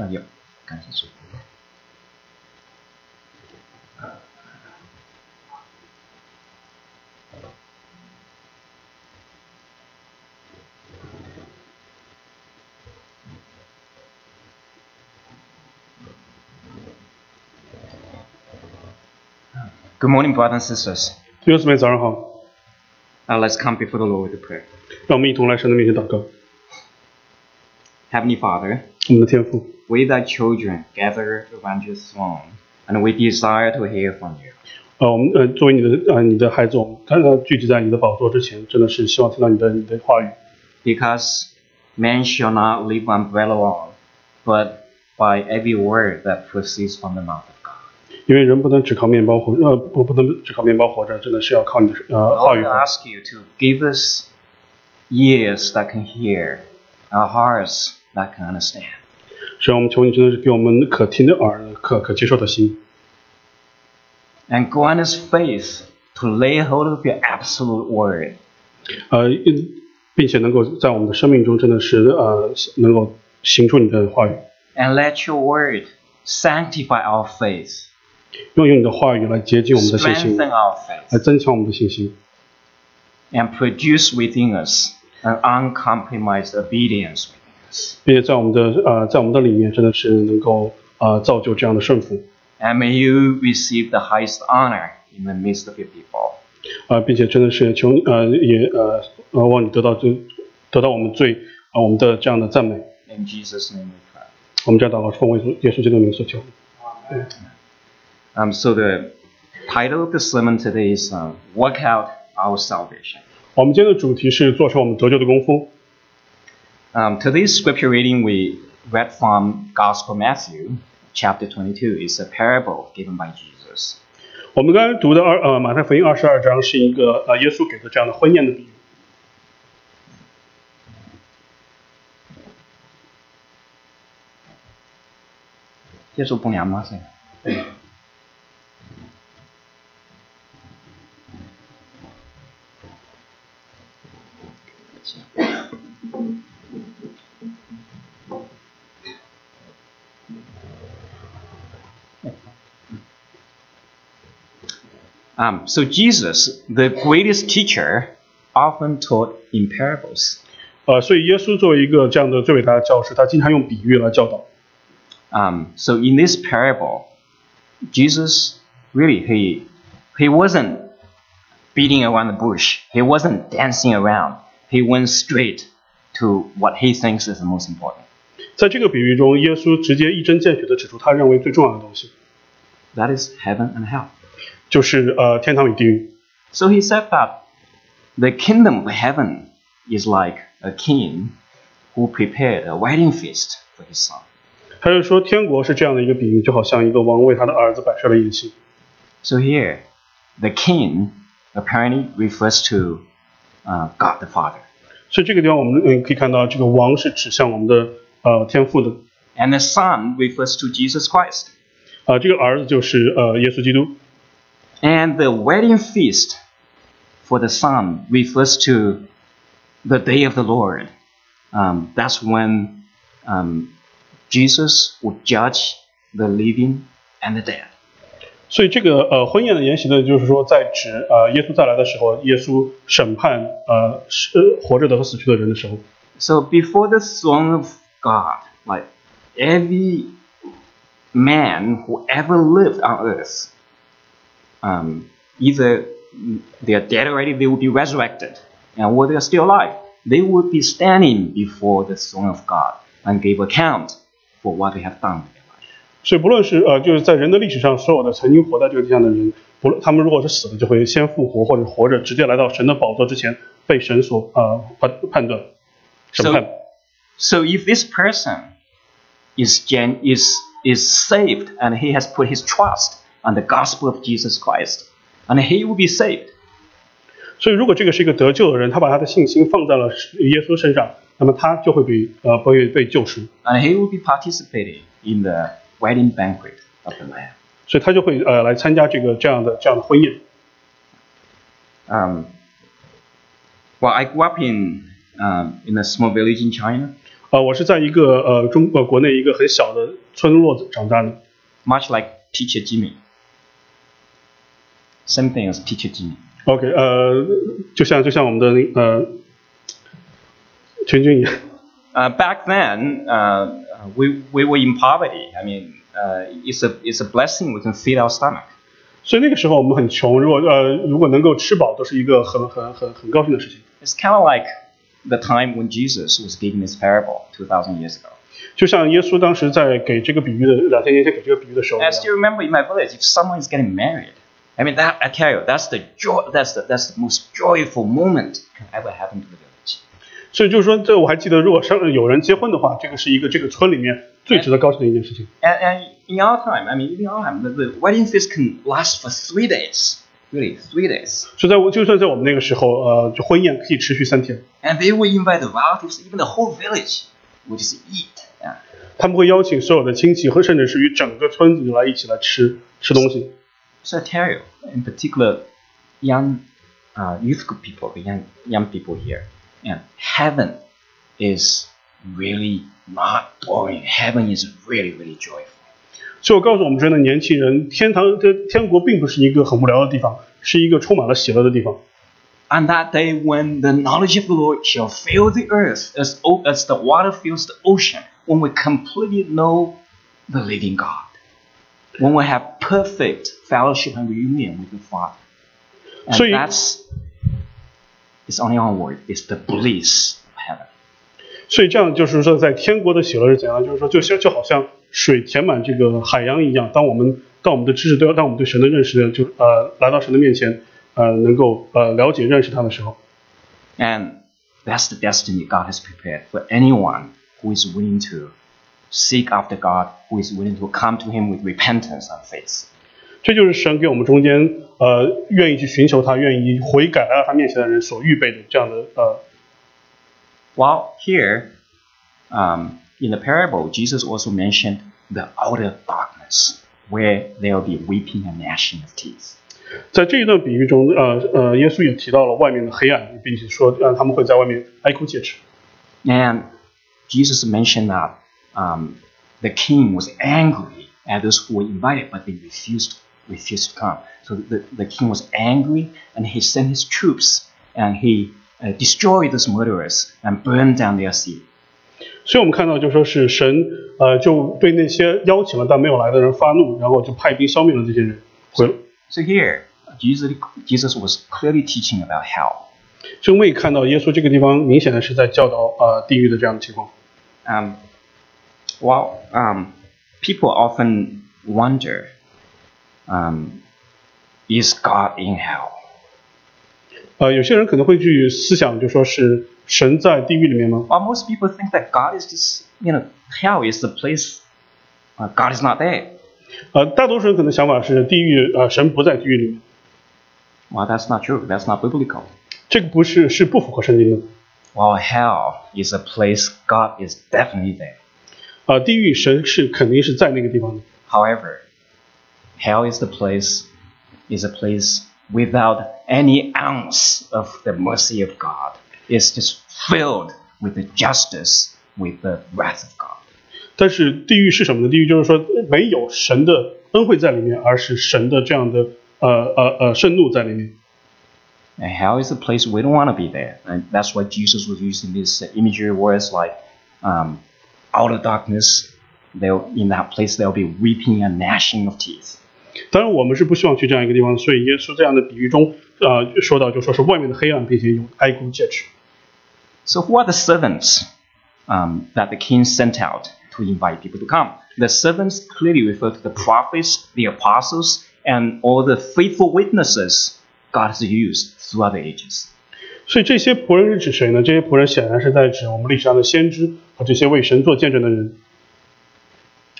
那有，感谢主。Good morning, brothers and sisters. 弟兄姊妹，早上好。 Uh, let's come before the Lord with prayer. 让我们一同来神的面前祷告。 Heavenly Father, 我们的天父， we thy children gather around your throne, and we desire to hear from you. 呃，我们呃作为你的呃你的孩子，我们看到聚集在你的宝座之前，真的是希望听到你的你的话语。 Because man shall not live on bread alone, but by every word that proceeds from the mouth of God. 因为人不能只靠面包活，呃不不能只靠面包活着，真的是要靠你的呃话 Lord, 语 I 活。 ask you to give us ears that can hear, and hearts that can understand. 所以我们求你真的是给我们可听的耳，可可接受的心， And grant us faith to lay hold of your absolute word. 呃，并且能够在我们的生命中真的是呃能够行出你的话语， And let your word sanctify our faith, 用用你的话语来洁净我们的信心， strengthen our 来 faith, 增强我们的信心， and produce within us an uncompromised obedience within us. 并且在我们的呃在我们的里面真的是能够呃造就这样的顺服。 And may you receive the highest honor in the midst of your people. 啊、并且真的是求你呃也呃呃望你得到最得到我们最啊、我们的这样的赞美。 In Jesus' name we pray. 我们这样祷告是奉为主耶稣基督的名所求。 Um, so the title of the sermon today is uh, Work Out Our Salvation. 我们今天的主题是做成我们得救的功夫。 Um, today's scripture reading we read from Gospel Matthew, chapter 22, is a parable given by Jesus. 我们刚才读的二呃马太福音二十二章是一个呃耶稣给的这样的婚宴的比喻。接受不良吗？现 ？Um, so Jesus, the greatest teacher, often taught in parables. 呃，所以耶稣作为一个这样的最伟大的教师，他经常用比喻来教导。 Um, so in this parable, Jesus really he he wasn't beating around the bush. He wasn't dancing around. He went straight to what he thinks is the most important. 在这个比喻中，耶稣直接一针见血地指出他认为最重要的东西， That is heaven and hell. 就是呃天堂与地狱。 So he said that the kingdom of heaven is like a king who prepared a wedding feast for his son. 他就说，天国是这样的一个比喻，就好像一个王为他的儿子摆设了宴席。 So here, the king apparently refers to uh, God the Father. 所以这个地方我们嗯可以看到，这个王是指向我们的呃天父的， And the Son refers to Jesus Christ. 啊、这个儿子就是呃耶稣基督。 And the wedding feast for the Son refers to the day of the Lord. Um, that's when um, Jesus would judge the living and the dead. 所以这个呃婚宴的筵席呢，就是说在指呃耶稣再来的时候，耶稣审判呃是呃活着的和死去的人的时候。 So before the throne of God, like every man who ever lived on earth, um, either they are dead already, they will be resurrected, and or they are still alive, they will be standing before the throne of God and give account for what they have done. with their life. 所以不论是呃就是在人的历史上所有的曾经活在这个地上的人，不论他们如果是死了，就会先复活或者活着，直接来到神的宝座之前被神所呃判判断审判。 So if this person is gen- is is saved and he has put his trust on the gospel of Jesus Christ, and he will be saved. 所以如果这个是一个得救的人，他把他的信心放在了耶稣身上，那么他就会被呃被被救赎， and he will be participating in the wedding banquet of the Lamb. 所以他就会呃来参加这个这样的这样的婚宴。 Um, well, I grew up in um, in a small village in China, 呃，我是在一个呃中呃国内一个很小的村落长大的， much like Teacher Jimmy. Same thing as Teacher Jimmy. OK，呃，就像就像我们的那呃全军一样， Uh, back then, uh, we, we were in poverty. I mean, uh, it's, a, it's a blessing we can feed our stomach. 所以那个时候我们很穷，如果呃如果能够吃饱，都是一个很很很很高兴的事情。 It's kind of like the time when Jesus was giving this parable 2,000 years ago. 就像耶稣当时在给这个比喻的两千年前给这个比喻的时候一 I 样， still remember in my village, if someone is getting married, I mean, that, I tell you, that's the joy, that's the, that's the most joyful moment can ever happen to the village. 所以就是说，这我还记得，如果上有人结婚的话，这个是一个这个村里面最值得高兴的一件事情。 And, and in our time, I mean, even in our time, the, the wedding feast can last for three days. Really, three days. 就在我就算在我们那个时候，呃，就婚宴可以持续三天， And they will invite the relatives, even the whole village will just eat. Yeah. 他们会邀请所有的亲戚和甚至是于整个村子来一起来吃吃东西。 So I tell you, in particular, young uh, youth group people, the young young people here, and heaven is really not boring. Heaven is really, really joyful. 所以我告诉我们这样的年轻人，天堂的天国并不是一个很无聊的地方，是一个充满了喜乐的地方。 On that day when the knowledge of the Lord shall fill the earth as, o- as the water fills the ocean, when we completely know the living God, when we have perfect fellowship and reunion with the Father. And So you- that's it's only one word, it's the bliss of heaven. 所以这样就是说，在天国的喜乐是怎样？就是说，就像就好像水填满这个海洋一样，当我们当我们的知识对当我们对神的认识就呃来到神的面前，呃能够呃了解认识他的时候， And that's the destiny God has prepared for anyone who is willing to seek after God, who is willing to come to Him with repentance and faith. 这就是神给我们中间呃愿意去寻求他、愿意悔改来到他面前的人所预备的这样的呃 While here, um, in the parable, Jesus also mentioned the outer darkness, where there will be weeping and gnashing of teeth. 在这一段比喻中，呃呃，耶稣也提到了外面的黑暗，并且说，呃，他们会在外面哀哭切齿。 And Jesus mentioned that um, the king was angry at those who were invited, but they refused refused to come. So the, the king was angry, and he sent his troops, and he uh, destroyed those murderers and burned down their city. 所以我们看到，就说是神，呃，就对那些邀请了但没有来的人发怒，然后就派兵消灭了这些人。回， So here, Jesus Jesus was clearly teaching about hell. 就我们也看到耶稣这个地方明显的是在教导呃地狱的这样的情况。 Um, well, um, people often wonder, um, is God in hell? 呃，有些人可能会去思想，就说是神在地狱里面吗？ Well, most people think that God is just, you know, hell is the place. Uh, God is not there. 呃，大多数人可能想法是地狱，呃，神不在地狱里面， Well, that's not true. That's not biblical. 这个不是是不符合圣经的。 Well, hell is a place God is definitely there. 呃，地狱神是肯定是在那个地方的。 However, hell is the place is a place without any ounce of the mercy of God. It's just filled with the justice, with the wrath of God. 但是地狱是什么呢？地狱就是说没有神的恩惠在里面，而是神的这样的呃呃呃盛怒在里面。 And hell is a place we don't want to be there. And that's why Jesus was using these imagery words like um, outer darkness. There, in that place, there will be weeping and gnashing of teeth. 当然，我们是不希望去这样一个地方，所以耶稣这样的比喻中，呃，说到就说是外面的黑暗，并且有哀哭切齿。 So, who are the servants um, that the king sent out to invite people to come? The servants clearly refer to the prophets, the apostles, and all the faithful witnesses God has used throughout the ages. 所以这些仆人是指谁呢？这些仆人显然是在指我们历史上的先知 和这些为神做见证的人。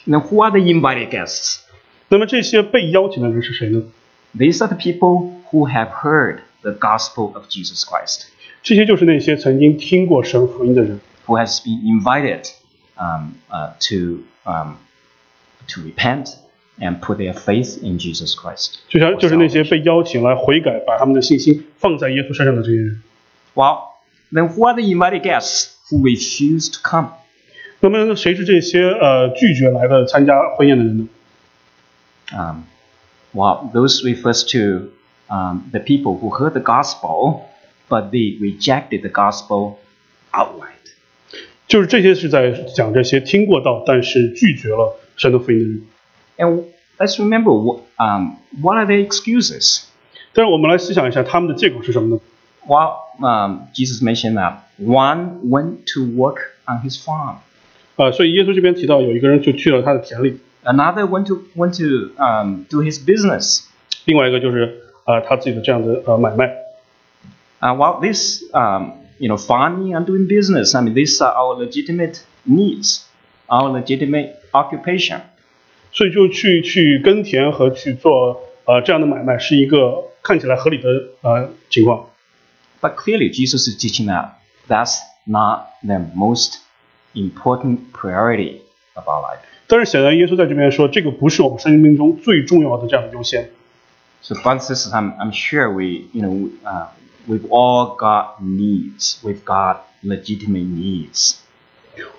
Now, who are the invited guests? 那么这些被邀请的人是谁呢？ These are the people who have heard the gospel of Jesus Christ, 这些就是那些曾经听过神福音的人， who has been invited um, uh, to um, to repent and put their faith in Jesus Christ. 就像 for 就是那些 salvation. 被邀请来悔改，把他们的信心放在耶稣身上的这些人。 Well, then who are the invited guests who refuse to come? 那么谁是这些呃拒绝来的参加婚宴的人呢？ Um, well, those refers to um, the people who heard the gospel, but they rejected the gospel outright. 就是这些是在讲这些听过道但是拒绝了神的福音的人。 And let's remember what, um, what are their excuses? 但是我们来思想一下他们的借口是什么呢？ Well, um, Jesus mentioned that one went to work on his farm, 呃，所以耶稣这边提到有一个人就去了他的田里， another went to went to um, do his business. 另外一个就是呃他自己的这样的呃买卖。 Uh, well, this um, you know farming and doing business. I mean, these are our legitimate needs, our legitimate occupation. 所以就去去耕田和去做呃这样的买卖是一个看起来合理的呃情况。 But clearly, Jesus is teaching that that's not the most important priority of our life. 但是显然耶稣在这边说，这个不是我们生命中最重要的这样的优先。 So, brothers and sisters, I'm, I'm sure we, you know, uh, we've all got needs. We've got legitimate needs.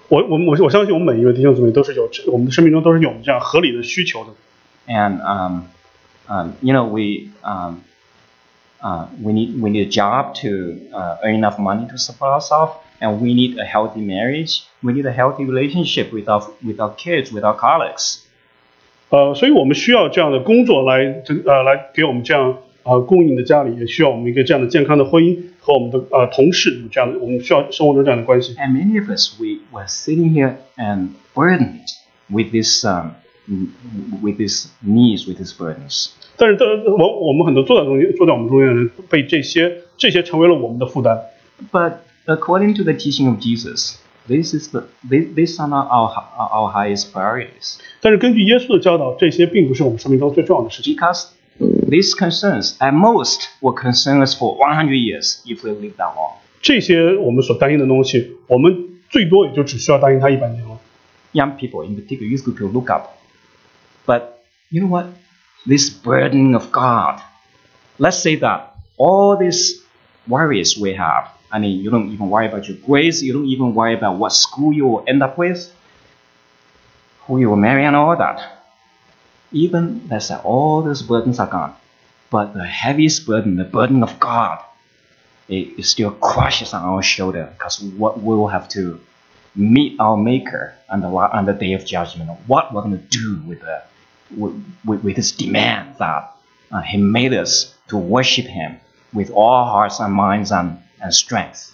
我我我我相信我们每一位弟兄姊妹都是有我们的生命中都是有这样合理的需求的。 And um, um, you know, we um, uh, we need we need a job to uh, earn enough money to support ourselves, and we need a healthy marriage. We need a healthy relationship with our with our kids, with our colleagues. 呃，所以我们需要这样的工作来呃来给我们这样呃供应的家里，也需要我们一个这样的健康的婚姻和我们的呃同事有这样的，我们需要生活中这样的关系。 And many of us we were sitting here and burdened with this um, with these needs, with these burdens. 但是，呃我我们很多坐在中间坐在我们中间的人，被这些这些成为了我们的负担。 But according to the teaching of Jesus, this is the this, these are not our our highest priorities. 但是根据耶稣的教导，这些并不是我们生命中最重要的事情。 Because these concerns, at most, will concern us for 100 years if we live that long. 这些我们所担心的东西，我们最多也就只需要担心它一百年了。 Young people, in particular, youth group, will look up. But you know what? This burden of God. Let's say that all these worries we have. I mean, you don't even worry about your grades. You don't even worry about what school you will end up with, who you will marry, and all that. Even let's say all those burdens are gone, but the heaviest burden, the burden of God, it, it still crushes on our shoulder because what we will have to meet our Maker on the on the day of judgment. What we're going to do with the with, with, this demand that uh, he made us to worship him with all hearts and minds and, and strength.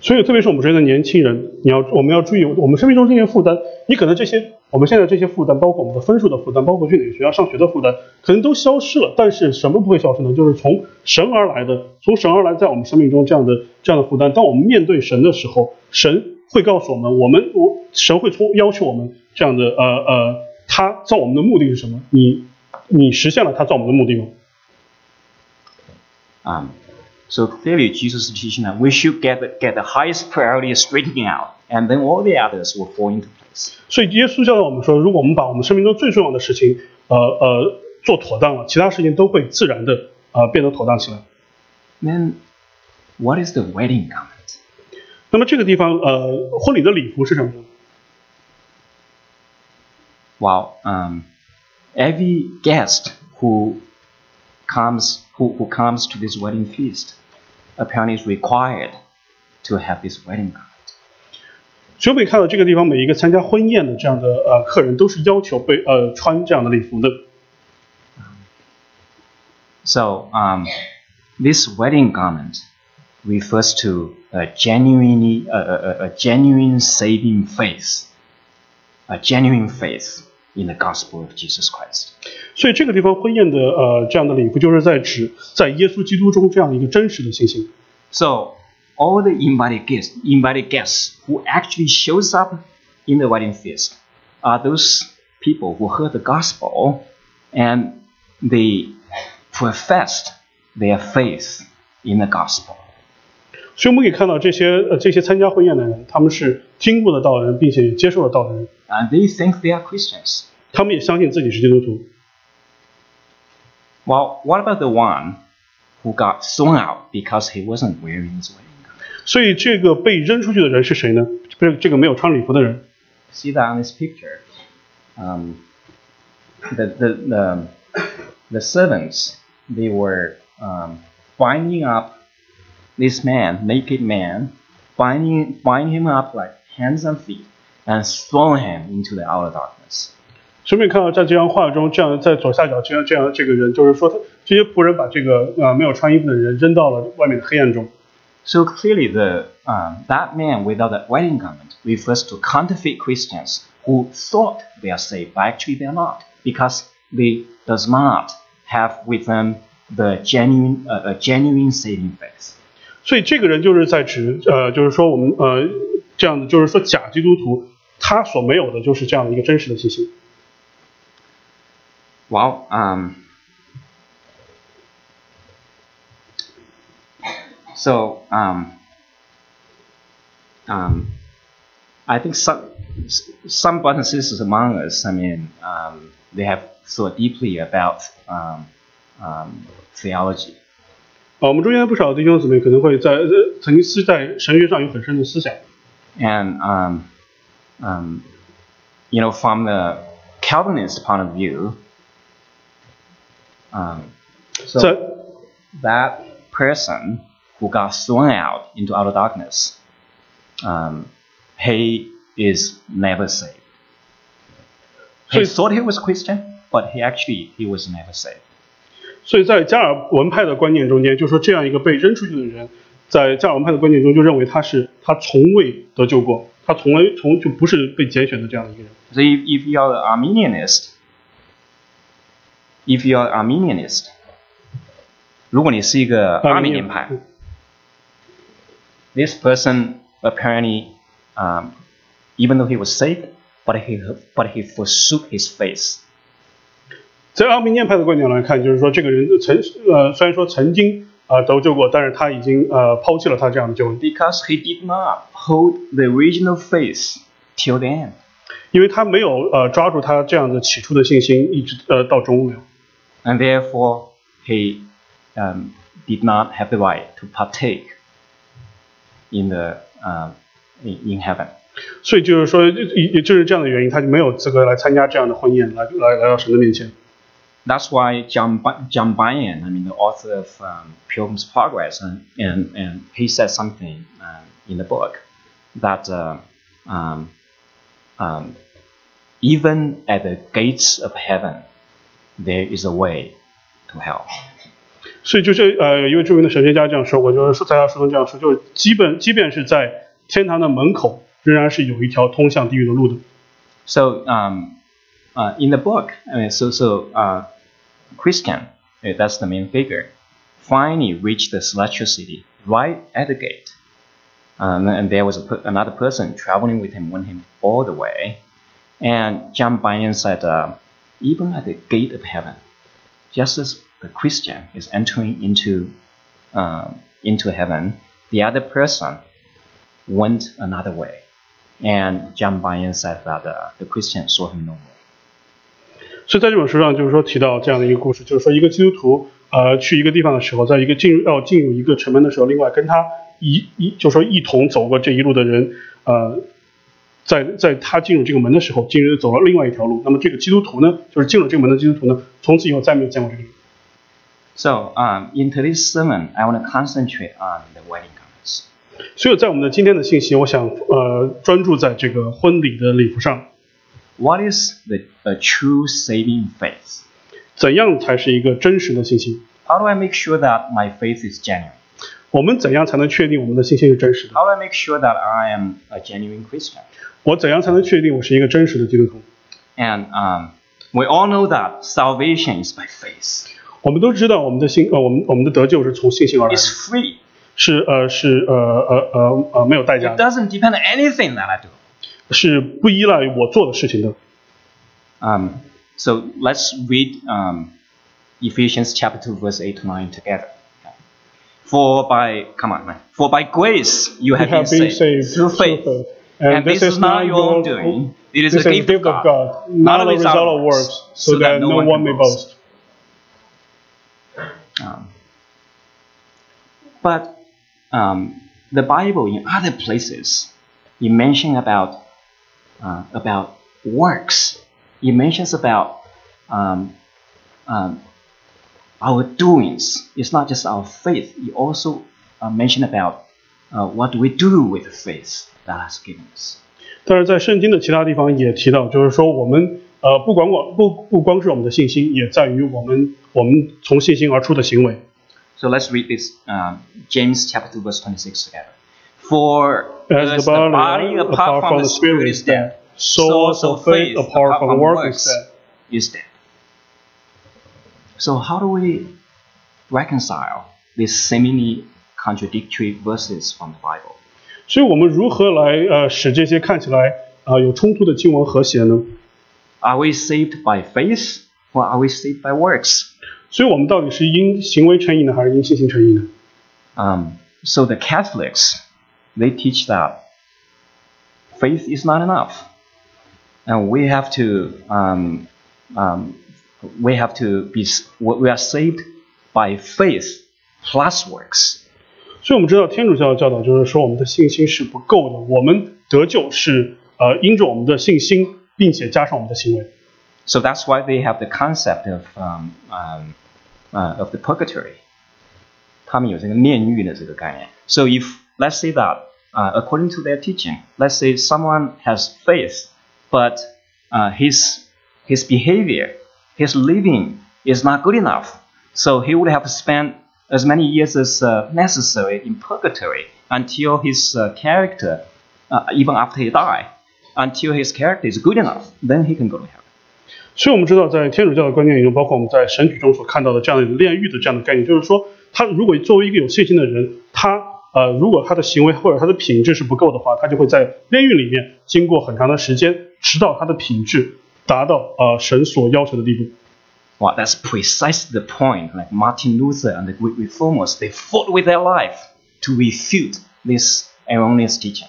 所以，特别是我们这些的年轻人，你要我们要注意，我们生命中这些负担，你可能这些我们现在这些负担，包括我们的分数的负担，包括去哪个学校上学的负担，可能都消失了。但是什么不会消失呢？就是从神而来的，从神而来在我们生命中这样的这样的负担。当我们面对神的时候，神会告诉我们，我们我神会从要求我们这样的呃呃，他造我们的目的是什么？你你实现了他造我们的目的吗？Um, so clearly, Jesus is teaching that we should get the, get the highest priority straightened out, and then all the others will fall into place. 所以耶稣教导我们说，如果我们把我们生命中最重要的事情，呃呃做妥当了，其他事情都会自然的呃变得妥当起来。Then, what is the wedding garment? 那么这个地方，呃，婚礼的礼服是什么呢？Well, um, every guest who comes who, who comes to this wedding feast apparently is required to have this wedding garment. 所以我们可以看到这个地方，每一个参加婚宴的这样的呃客人都是要求被呃穿这样的礼服的。 So, um, this wedding garment refers to a genuine, a, a, a genuine saving faith, a genuine faith in the gospel of Jesus Christ. 所以这个地方婚宴的呃这样的礼服，就是在指在耶稣基督中这样一个真实的信心。 So, all the invited guests, invited guests who actually shows up in the wedding feast are those people who heard the gospel and they professed their faith in the gospel. 所以我们可以看到这些呃这些参加婚宴的人，他们是 听过的道的人，并且也接受了道的人， And they think they are Christians. 他们也相信自己是基督徒。 Well, what about the one who got thrown out because he wasn't wearing his wedding garment? 所以这个被扔出去的人是谁呢？不是这个没有穿礼服的人。 See that on this picture. Um, the, the, the, the servants, they were um, binding up this man, naked man, binding, binding him up like hands and feet, and throwing him into the outer darkness. 顺便看到在这张画中，这样在左下角这样这样这个人，就是说他这些仆人把这个呃没有穿衣服的人扔到了外面的黑暗中。 So clearly, the um, that man without the wedding garment refers to counterfeit Christians who thought they are saved, but actually they are not, because they does not have with them the genuine, uh, a genuine saving faith. 所以这个人就是在指呃，就是说我们呃 这样的，就是说假基督徒他所没有的就是这样的一个真实的信心。Well, um, so um, um, I think some some brothers and sisters among us, I mean, um, they have thought deeply about um, um, theology. 啊，我们中间不少弟兄姊妹可能会在呃曾经是在神学上有很深的思想。And um, um, you know, from the Calvinist point of view, um, so 在 that person who got thrown out into outer darkness, um, he is never saved. He So- thought he was Christian, but he actually he was never saved. 所以在加尔文派的观念中间，就说这样一个被扔出去的人， 在加尔文派的观念中就认为他是他从未得救过，他从来从就不是被拣选的这样的一个人。So if, if you are an Arminianist, if you are Arminianist，如果你是一个阿米念派 this person apparently, um, even though he was saved, but he but he forsook his faith. 在阿米念派的观点来看，就是说这个人曾呃虽然说曾经啊、呃得救过，但是他已经呃抛弃了他这样的救恩， because he did not hold the original faith till the end. 因为他没有呃抓住他这样的起初的信心，一直呃到终了。 And therefore, he um, did not have the right to partake in the um, in, in heaven. 所以就是说，也也就是这样的原因，他就没有资格来参加这样的婚宴，来来来到神的面前。 That's why John, Ba- John Bunyan, I mean, the author of um, Pilgrim's Progress, and, and, and he said something um, in the book that uh, um, um, even at the gates of heaven, there is a way to hell. 所以就这呃，有一位着名的神学家这样说过，就是说在他书中这样说，就是基本即便是在天堂的门口，仍然是有一条通向地狱的路的。 So um, uh, in the book, I mean, so so uh, Christian, uh, that's the main figure, finally reached the celestial city right at the gate, um, and there was a, another person traveling with him, went him all the way, and John Bunyan said, uh, even at the gate of heaven, just as the Christian is entering into um, into heaven, the other person went another way. And John Bunyan said that uh, the Christian saw him no more. 所以在这本书上，就是说提到这样的一个故事，就是说一个基督徒呃去一个地方的时候，在一个进入要进入一个城门的时候，另外跟他一一就说一同走过这一路的人，呃，在在他进入这个门的时候，进入走了另外一条路。那么这个基督徒呢，就是进入这个门的基督徒呢，从此以后再没有见过这个人。So um, in today's sermon, I want to concentrate on the wedding garments. 所以在我们的今天的信息，我想呃专注在这个婚礼的礼服上，What is the a true saving faith? 怎样才是一个真实的信心？ How do I make sure that my faith is genuine? 我们怎样才能确定我们的信心是真实的？ How do I make sure that I am a genuine Christian? 我怎样才能确定我是一个真实的基督徒？ And um, we all know that salvation is by faith. 我们都知道我们的信呃我们我们的得救是从信心而来的 It's，free. 是呃是呃呃呃呃没有代价 It 的， doesn't depend on anything that I do. 是不依赖于我做的事情的。 Um, so let's read um, Ephesians chapter 2, verse 8 to 9 together. For by, come on, man. For by grace you You have, have been saved through faith. And, this is not your own doing. It is This a is gift, of God, not a result of works, so that no one may boast. Um, but um, the Bible in other places, it mentions about uh, about works. It mentions about um, um, our doings. It's not just our faith. It also uh, mention about uh, what do we do with the faith that has given us. 但是在圣经的其他地方也提到，就是说我们呃不管光不不光是我们的信心，也在于我们我们从信心而出的行为。 So let's read this um, James chapter 2 verse 26 together. For As as the body, apart from the spirit is dead, so also faith apart from work is dead. is dead. So how do we reconcile these seemingly contradictory verses from the Bible? 所以我们如何来呃使这些看起来啊、呃有冲突的经文和谐呢？ Are we saved by faith or are we saved by works? 所以我们到底是因行为称义呢，还是因信心称义呢？ Um, so the Catholics, they teach that faith is not enough, and we have to um, um, we have to be we are saved by faith plus works. 所以我们知道天主教的教导就是说我们的信心是不够的，我们得救是呃因着我们的信心，并且加上我们的行为。 So that's why they have the concept of um, um, uh, of the purgatory. 他们有这个炼狱的这个概念。So if let's say that uh, according to their teaching, let's say someone has faith, but uh, his his behavior, his living is not good enough. So he would have to spend as many years as uh, necessary in purgatory until his uh, character, uh, even after he die, until his character is good enough, then he can go to heaven. 所以我们知道，在天主教的观念中，包括我们在神曲中所看到的这样的炼狱的这样的概念，就是说，他如果作为一个有信心的人，他 呃，如果他的行为或者他的品质是不够的话，他就会在炼狱里面经过很长的时间，直到他的品质达到呃神所要求的地步。 Well, that's precisely the point. Like Martin Luther and the Greek reformers, they fought with their life to refute this erroneous teaching.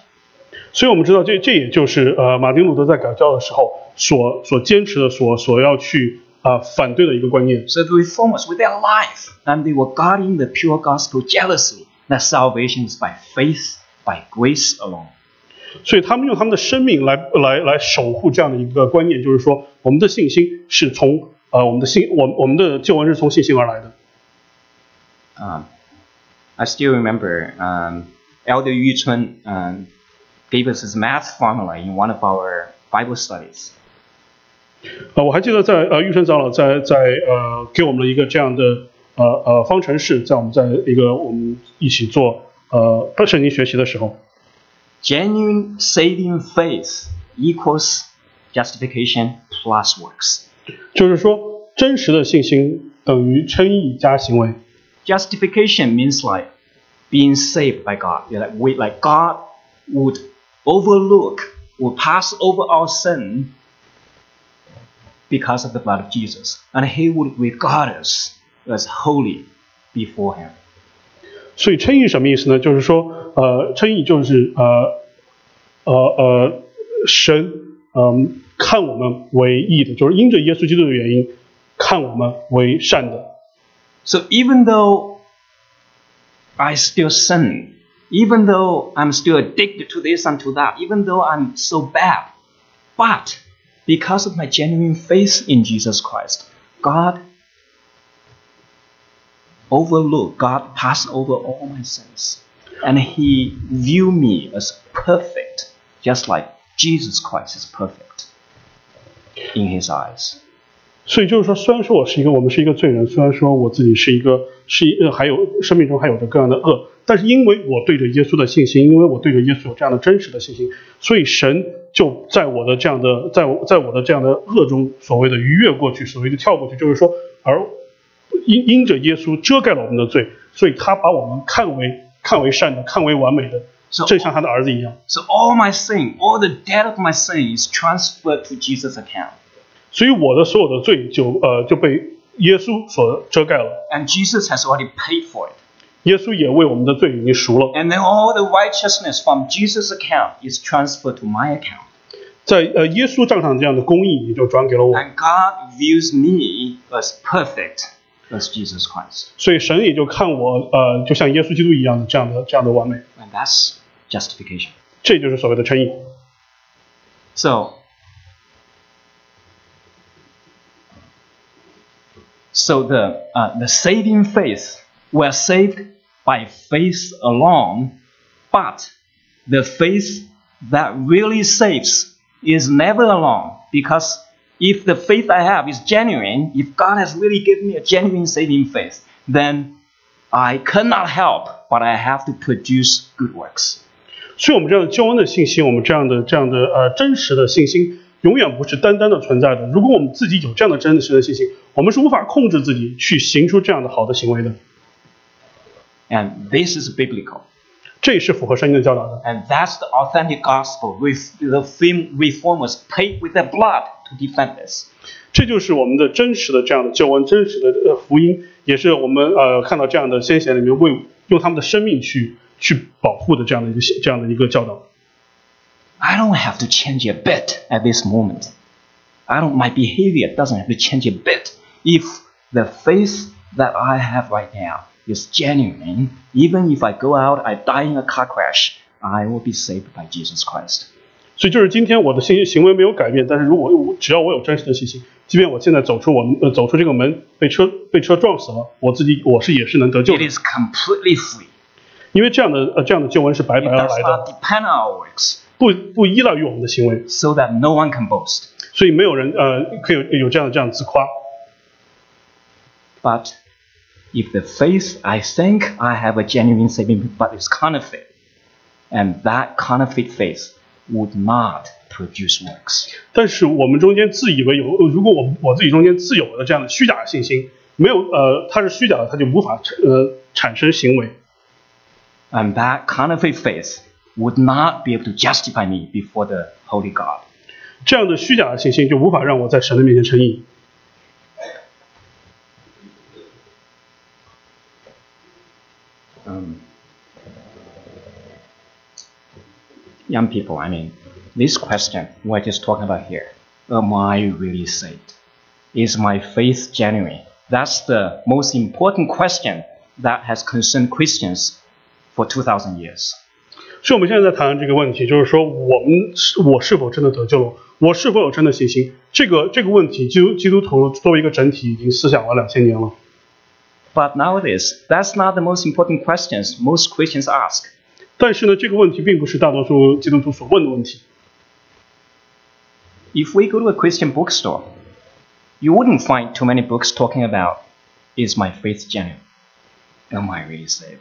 所以我们知道这，这也就是呃马丁路德在改教的时候所所坚持的，所所要去啊、呃反对的一个观念。 So the reformers, with their life, and they were guarding the pure gospel jealously, that salvation is by faith, by grace alone. 所以他们用他们的生命来来来守护这样的一个观念，就是说我们的信心是从呃我们的信我我们的救恩是从信心而来的。 Um, I still remember um, Elder Yu Chun um, gave us his math formula in one of our Bible studies. 呃，我还记得在呃玉生长老在在呃给我们了一个这样的 呃呃方程式，在我们在一个我们一起做呃圣经学习的时候， Genuine saving faith equals justification plus works. 就是说真实的信心等于称义加行为。 Justification means like being saved by God. Yeah, like we like God would overlook, would pass over our sin because of the blood of Jesus, and He would regard us as holy before Him. 所以称义什么意思呢？就是说，呃，称义就是呃呃呃，神嗯、看我们为义的，就是因着耶稣基督的原因，看我们为善的。 So even though I still sin, even though I'm still addicted to this and to that, even though I'm so bad, but because of my genuine faith in Jesus Christ, God Overlook God pass over all my sins. And He view me as perfect, just like Jesus Christ is perfect in His eyes. 所以就是说，虽然说我是一个我们是一个罪人，虽然说我自己是一个是一呃还有生命中还有着各样的恶，但是因为我对着耶稣的信心，因为我对着耶稣有这样的真实的信心，所以神就在我的这样的在我在我的这样的恶中所谓的逾越过去，所谓的跳过去，就是说，而因因着耶稣遮盖了我们的罪，所以他把我们看为看为善的，看为完美的， So 正像他的儿子一样。 So all my sin, all the debt of my sin is transferred to Jesus' account. 所以我的所有的罪就呃就被耶稣所遮盖了， And Jesus has already paid for it. 耶稣也为我们的罪已经赎了。 And then all the righteousness from Jesus' account is transferred to my account. 在呃耶稣账上这样的公义也就转给了我， And God views me as perfect as Jesus Christ. 所以神也就看我呃就像耶稣基督一样的这样的这样的完美。 And and that's justification. 这就是所谓的称义。 So, so the uh, the saving faith we're saved by faith alone, but the faith that really saves is never alone because if the faith I have is genuine, if God has really given me a genuine saving faith, then I cannot help but I have to produce good works. 所以，我们这样的救恩的信心，我们这样的这样的呃真实的信心，永远不是单单的存在的。如果我们自己有这样的真实的信心，我们是无法控制自己去行出这样的好的行为的。 And this is biblical. 这也是符合圣经的教导的。 And that's the authentic gospel. Ref- The film reformers paid with their blood to defend this. 这就是我们的真实的这样的救恩，真实的呃福音，也是我们呃看到这样的先贤里面为用他们的生命去去保护的这样的一个这样的一个教导。 I don't have to change a bit at this moment. I don't. My behavior doesn't have to change a bit. If the faith that I have right now is genuine, even if I go out, I die in a car crash, I will be saved by Jesus Christ. 所以就是今天我的行行为没有改变，但是如果我只要我有真实的信心，即便我现在走出我们呃走出这个门被车被车撞死了，我自己我是也是能得救 It 的， is completely free. 因为这样的呃这样的救恩是白 It 白而 does 来 not 的， depend on our works, 不不依赖于我们的行为， so that no one can boast. 所以没有人呃可以有有这样的这样自夸。 But if the faith I think I have a genuine saving, but it's counterfeit, and that counterfeit faith would not produce works. 但是我们中间自以为有，呃如果我我自己中间自有的这样的虚假的信心，没有呃它是虚假的，它就无法产呃产生行为。 And that counterfeit faith would not be able to justify me before the holy God. 这样的虚假的信心就无法让我在神的面前称义。 young people, I mean, this question we're just talking about here, am I really saved? Is my faith genuine? That's the most important question that has concerned Christians for 2,000 years. 所以我们现在在谈这个问题，就是说我们是我是否真的得救了？我是否有真的信心？这个这个问题，基督基督徒作为一个整体已经思想了两千年了。 But nowadays, that's not the most important questions most Christians ask. 但是呢，这个问题并不是大多数基督徒所问的问题。 If we go to a Christian bookstore, you wouldn't find too many books talking about is my faith genuine? Am I really saved?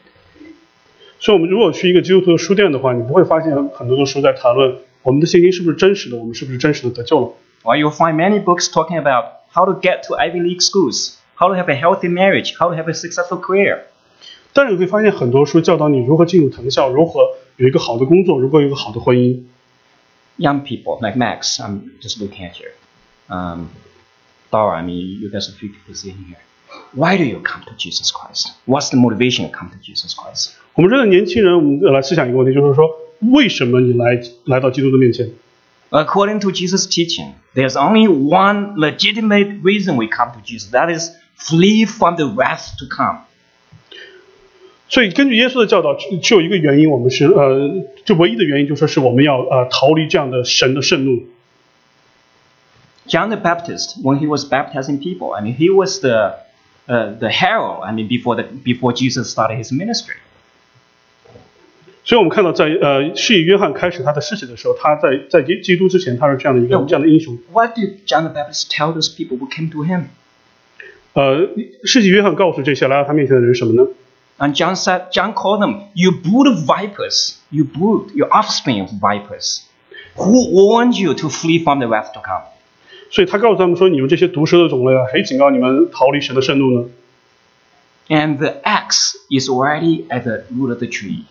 所以，我们如果去一个基督徒的书店的话，你不会发现很多的书在谈论我们的信心是不是真实的，我们是不是真实的得救了。 Or you'll find many books talking about how to get to Ivy League schools, how to have a healthy marriage, how to have a successful career. 但是你会发现很多书教导你如何进入藤校，如何有一个好的工作，如何有一个好的婚姻。 Young people like Max, I'm just looking at you. Um, Dara, I mean, you guys are few people sitting here. Why do you come to Jesus Christ? What's the motivation to come to Jesus Christ? 我们这个年轻人，我们来思想一个问题，就是说，为什么你来来到基督的面前？ According to Jesus' teaching, there's only one legitimate reason we come to Jesus. That is, flee from the wrath to come. 所以根据耶稣的教导，只只有一个原因，我们是呃，就唯一的原因，就说是我们要呃逃离这样的神的盛怒。John the Baptist, when he was baptizing people, I mean, he was the uh, the herald. I mean, before the before Jesus started his ministry. 所以我们看到在，呃是以约翰开始他的事情的时候，他在在基基督之前，他是这样的一个这样的英雄。What did John the Baptist tell those people who came to him? 呃，世纪约翰告诉这些来到他面前的人什么呢？And John said, John called them, "You brood of vipers, you brood, your offspring of vipers. Who warned you to flee from the wrath to come?" 所以他告诉他们说：“你们这些毒蛇的种类啊，谁警告你们逃离神的盛怒呢？ And the axe is already at the root of the tree.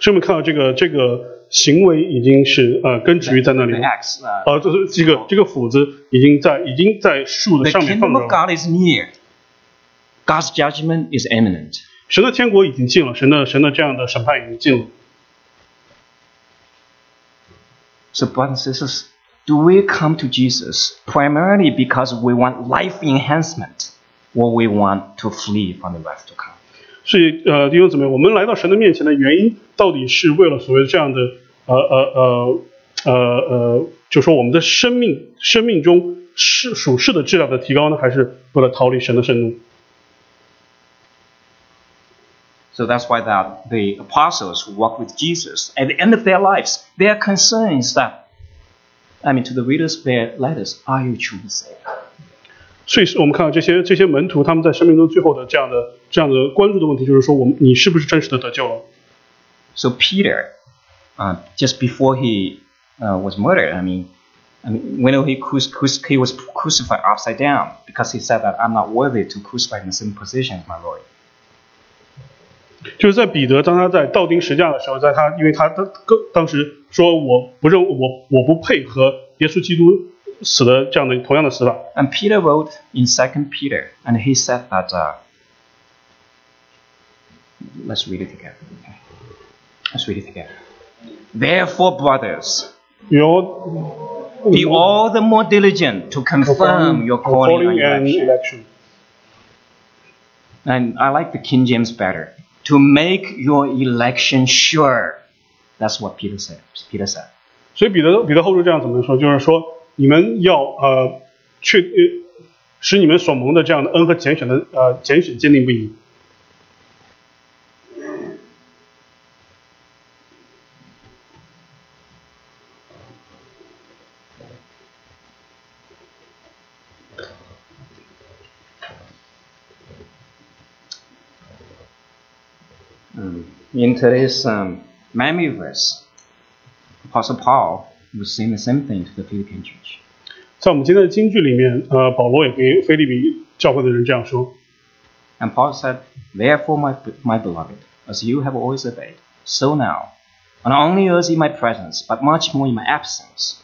所以我们看到这个这个行为已经是呃根植于在那里 The 了。 axe. Uh, 呃，就是这个这个斧子已经在已经在树的 the 上面放 kingdom 着 of 了。 God is near. God's judgment is imminent. 神的天国已经进了，神的神的这样的审判已经进了。So, brothers and sisters, do we come to Jesus primarily because we want life enhancement, or we want to flee from the wrath to come? 所以呃，弟兄姊妹，我们来到神的面前的原因，到底是为了所谓这样的呃呃呃呃呃，就说我们的生命生命中是属世的质量的提高呢，还是为了逃离神的圣怒？So that's why that the apostles who walk with Jesus, at the end of their lives, their concern is that, I mean, to the readers of their letters, are you truly saved? 所以我们看到这些这些门徒他们在生命中最后的这样的这样的关注的问题，就是说我们你是不是真实的得救了？ So Peter, uh, just before he uh, was murdered, I mean, I mean, when he, cruci- cruci- he was crucified upside down because he said that I'm not worthy to crucify in the same position as my Lord. 就是在彼得当他在倒钉十架的时候，在他因为他当当时说我不认我我不配和耶稣基督死的这样的同样的死法， And Peter wrote in Second Peter, and he said that. Uh, let's read it together. Okay? Let's read it together. Therefore, brothers, 然后 be all the more diligent to confirm your calling and and election. election。 And I like the King James better. To make your election sure. That's what Peter said. Peter said. 所以彼得彼得后书这样怎么说？就是说你们要呃确呃使你们所蒙的这样的恩和拣选的呃拣选坚定不移。in today's um, memory verse, Apostle Paul was saying the same thing to the Philippian church. 在我们今天的京剧里面，呃，保罗也给菲利比教会的人这样说： And Paul said, Therefore, my, my beloved, as you have always obeyed, so now, not only as in my presence, but much more in my absence,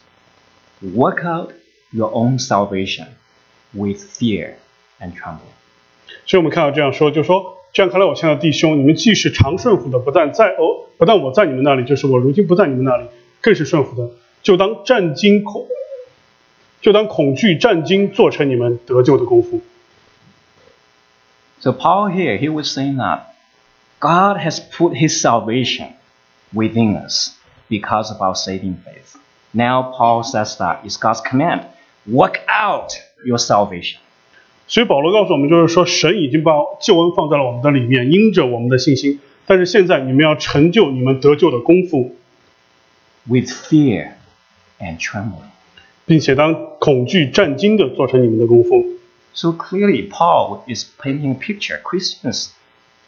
work out your own salvation with fear and trembling. 所以我们看到这样说，就说 这样看来，我亲爱的弟兄，你们既是常顺服的，不但在哦，不但我在你们那里，就是我如今不在你们那里，更是顺服的，就当战惊恐，就当恐惧战惊做成你们得救的功夫。So Paul here, he was saying that God has put his salvation within us because of our saving faith. Now Paul says that it's God's command. Work out your salvation. 所以保罗告诉我们，就是说神已经把救恩放在了我们的里面，因着我们的信心。但是现在你们要成就你们得救的功夫， with fear and trembling. 并且当恐惧战惊的做成你们的功夫。 So clearly, Paul is painting a picture. Christians,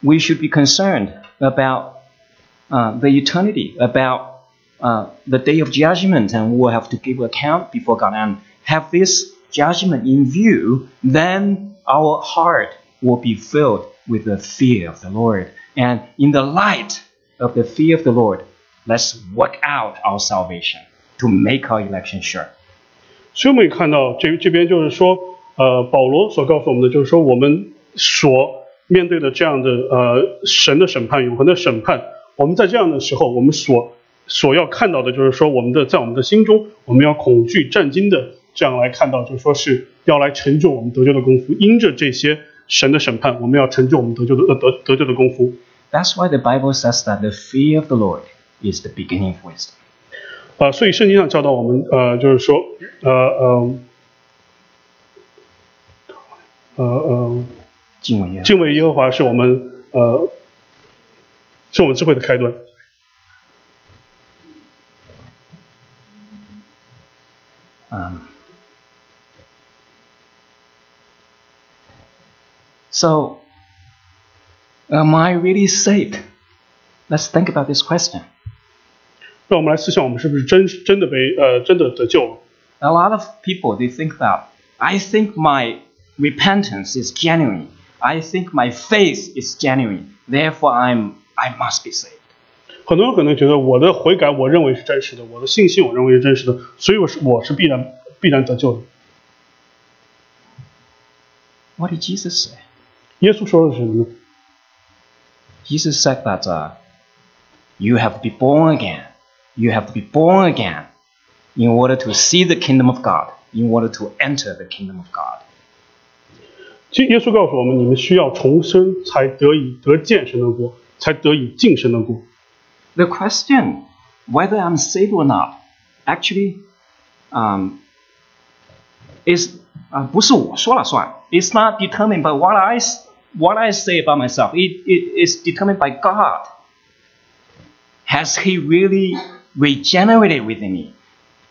we should be concerned about uh, the eternity, about uh, the day of judgment, and we'll have to give account before God and have this judgment in view. Then our heart will be filled with the fear of the Lord. And in the light of the fear of the Lord, let's work out our salvation to make our election sure. 所以我们也看到这这边就是说，呃，保罗所告诉我们的就是说，我们所面对的这样的呃神的审判，永恒的审判，我们在这样的时候，我们所所要看到的就是说，我们的在我们的心中，我们要恐惧战惊的 这样来看到，就是说是要来成就我们得救的功夫。因着这些神的审判，我们要成就我们得救的呃得得救的功夫。That's why the Bible says that the fear of the Lord is the beginning of wisdom. 啊、所以圣经上教导我们，呃，就是说，呃呃呃呃。敬畏耶和华敬畏耶和华是我们呃，是我们智慧的开端。Um, so, am I really saved? Let's think about this question. 让我们来思想，我们是不是真真的被呃真的得救了？ A lot of people they think that I think my repentance is genuine. I think my faith is genuine. Therefore, I'm I must be saved. 很多人可能觉得我的悔改，我认为是真实的，我的信心我认为是真实的，所以我是我是必然必然得救的。 What did Jesus say? 耶稣说的是什么呢？ Jesus said that uh, you have to be born again. You have to be born again in order to see the kingdom of God, in order to enter the kingdom of God. 其实耶稣告诉我们，你们需要重生，才得以得见神的国，才得以进神的国。 The question whether I'm saved or not actually um, is 啊、不是我说了算。It's not determined by what I s- what I say about myself. It, it is determined by God. Has He really regenerated within me?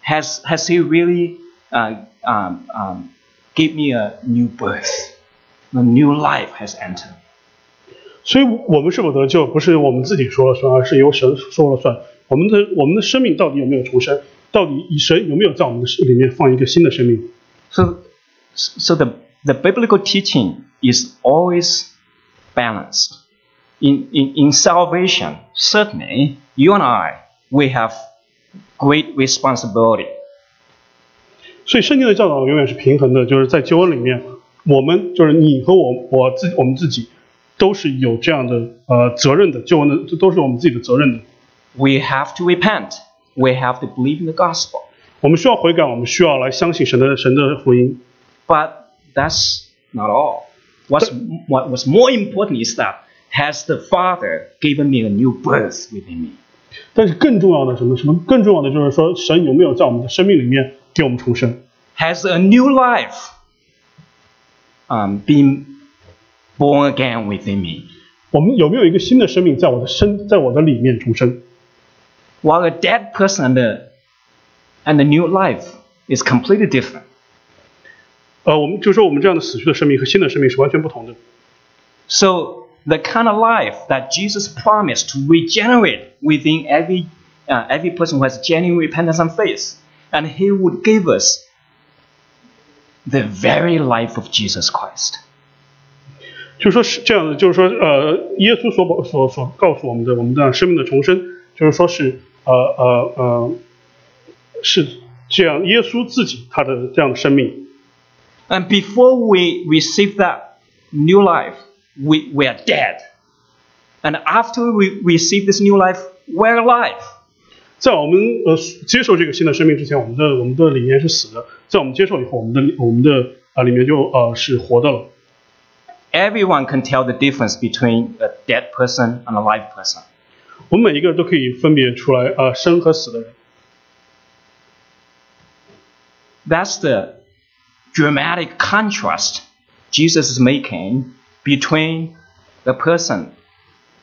Has Has He really uh, um, um, give me a new birth? A new life has entered. 所以，我们是否得救，不是我们自己说了算，而是由神说了算。我们的我们的生命到底有没有重生？到底以神有没有在我们的里面放一个新的生命？ So, so the, the biblical teaching is always balanced. In, in, in salvation, certainly, you and I, we have great responsibility. 所以，圣经的教导永远是平衡的，就是在救恩里面，我们就是你和我，我自我们自己都是有这样的呃责任的，救恩的这都是我们自己的责任的。 We have to repent. We have to believe in the gospel. 我们需要悔改，我们需要来相信神的神的福音。 But that's not all. What's, what was more important is that has the Father given me a new birth within me? 但是更重要的什么？什么更重要的就是说，神有没有在我们的生命里面给我们重生？ Has a new life um, been born again within me? 我们有没有一个新的生命在我的身，在我的里面重生？ While a dead person and a, and a new life is completely different. 呃，我们就说我们这样的死去的生命和新的生命是完全不同的。So the kind of life that Jesus promised to regenerate within every uh, every person who has genuine repentance and faith, and He would give us the very life of Jesus Christ. 就说是这样的，就是说，呃，耶稣所保所所告诉我们的，我们的生命的重生，就是说是，呃呃呃，是这样，耶稣自己他的这样的生命。And before we receive that new life, we, we are dead. And after we receive this new life, we're alive. 在我们呃接受这个新的生命之前，我们的我们的里面是死的；在我们接受以后，我们的我们的啊、里面就呃是活的了。 Everyone can tell the difference between a dead person and a live person. 我们每一个人都可以分别出来，呃，生和死的人。 That's the dramatic contrast Jesus is making between the person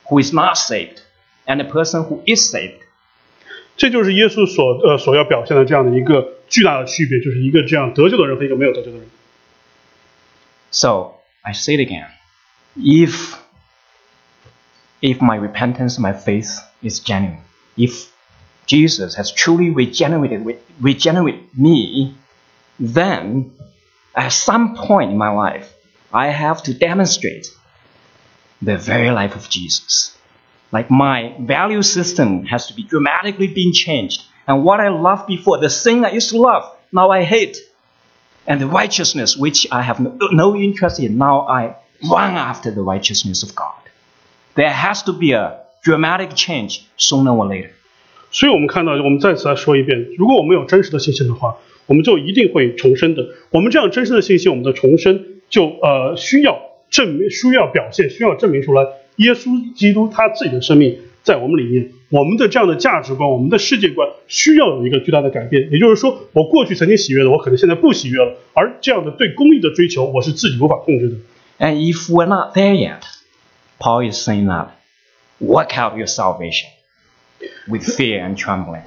who is not saved and the person who is saved. 这就是耶稣所呃所要表现的这样的一个巨大的区别，就是一个这样得救的人和一个没有得救的人。 So I say it again. If if my repentance, my faith is genuine, if Jesus has truly regenerated regenerated me, then at some point in my life, I have to demonstrate the very life of Jesus. Like my value system has to be dramatically being changed. And what I loved before, the thing I used to love, now I hate. And the righteousness which I have no, no interest in, now I run after the righteousness of God. There has to be a dramatic change sooner or later. 所以我们看到，我们再次来说一遍，如果我们有真实的信心的话， 我们就一定会重生的。我们这样真实的信息，我们的重生就呃需要证明，需要表现，需要证明出来，耶稣基督他自己的生命在我们里面，我们的这样的价值观，我们的世界观需要有一个巨大的改变。也就是说，我过去曾经喜悦的，我可能现在不喜悦了，而这样的对公益的追求，我是自己无法控制的。And if we're not there yet, Paul is saying that work out your salvation with fear and trembling.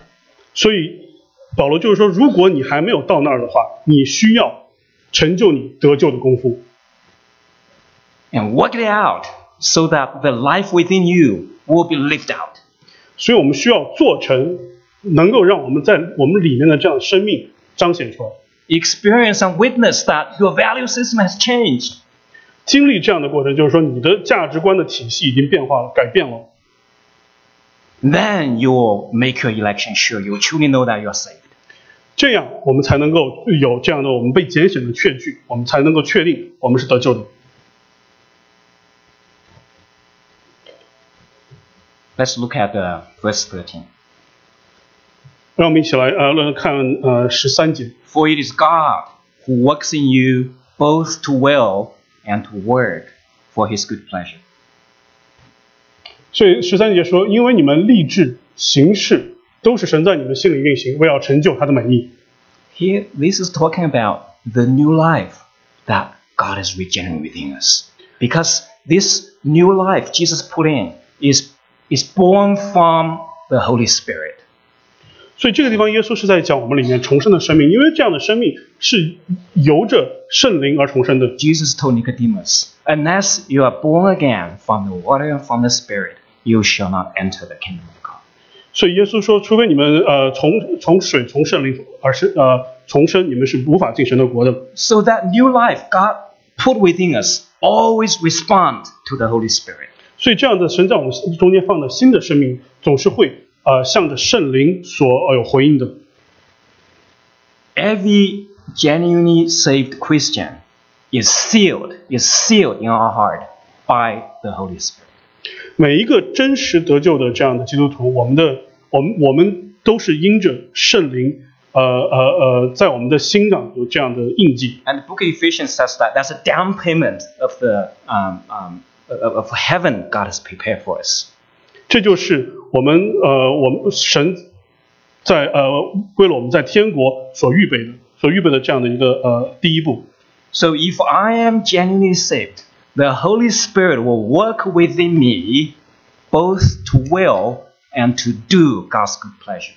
所以保罗就是说，如果你还没有到那儿的话，你需要成就你得救的功夫。 And work it out so that the life within you will be lived out. 所以我们需要做成能够让我们在我们里面的这样的生命彰显出来， Experience and witness that your value system has changed. 经历这样的过程，就是说你的价值观的体系已经变化了、改变了。 Then you will make your election sure. You will truly know that you are saved. 这样我们才能够有这样的我们被拣选的确据，我们才能够确定我们是得救的。 Let's look at uh, verse 13. 让我们一起来呃来看呃十三节， For it is God who works in you both to will and to work for His good pleasure. 所以十三节说，因为你们立志行事 都是神在你们心里运行，为要成就他的美意。 Here, this is talking about the new life that God is regenerating within us. Because this new life Jesus put in is, is born from the Holy Spirit. 所以这个地方，耶稣是在讲我们里面重生的生命，因为这样的生命是由着圣灵而重生的。 Jesus told Nicodemus, Unless you are born again from the water and from the Spirit, you shall not enter the kingdom of God. 所以耶稣说，除非你们呃从从水从圣灵而是呃重生，你们是无法进神的国的。 So that new life God put within us always respond to the Holy Spirit. 所以这样的神在我们中间放的新的生命，总是会呃向着圣灵所呃有回应的。 Every genuinely saved Christian is sealed, is sealed in our heart by the Holy Spirit. 每一个真实得救的这样的基督徒，我们的我们我们都是因着圣灵，呃呃呃，在我们的心上有这样的印记。And the book of Ephesians says that that's a down payment of the um, um, of, of heaven God has prepared for us. 这就是我们呃我们神在呃为了我们在天国所预备的所预备的这样的一个呃第一步。So if I am genuinely saved, the Holy Spirit will work within me both to will and to do God's good pleasure.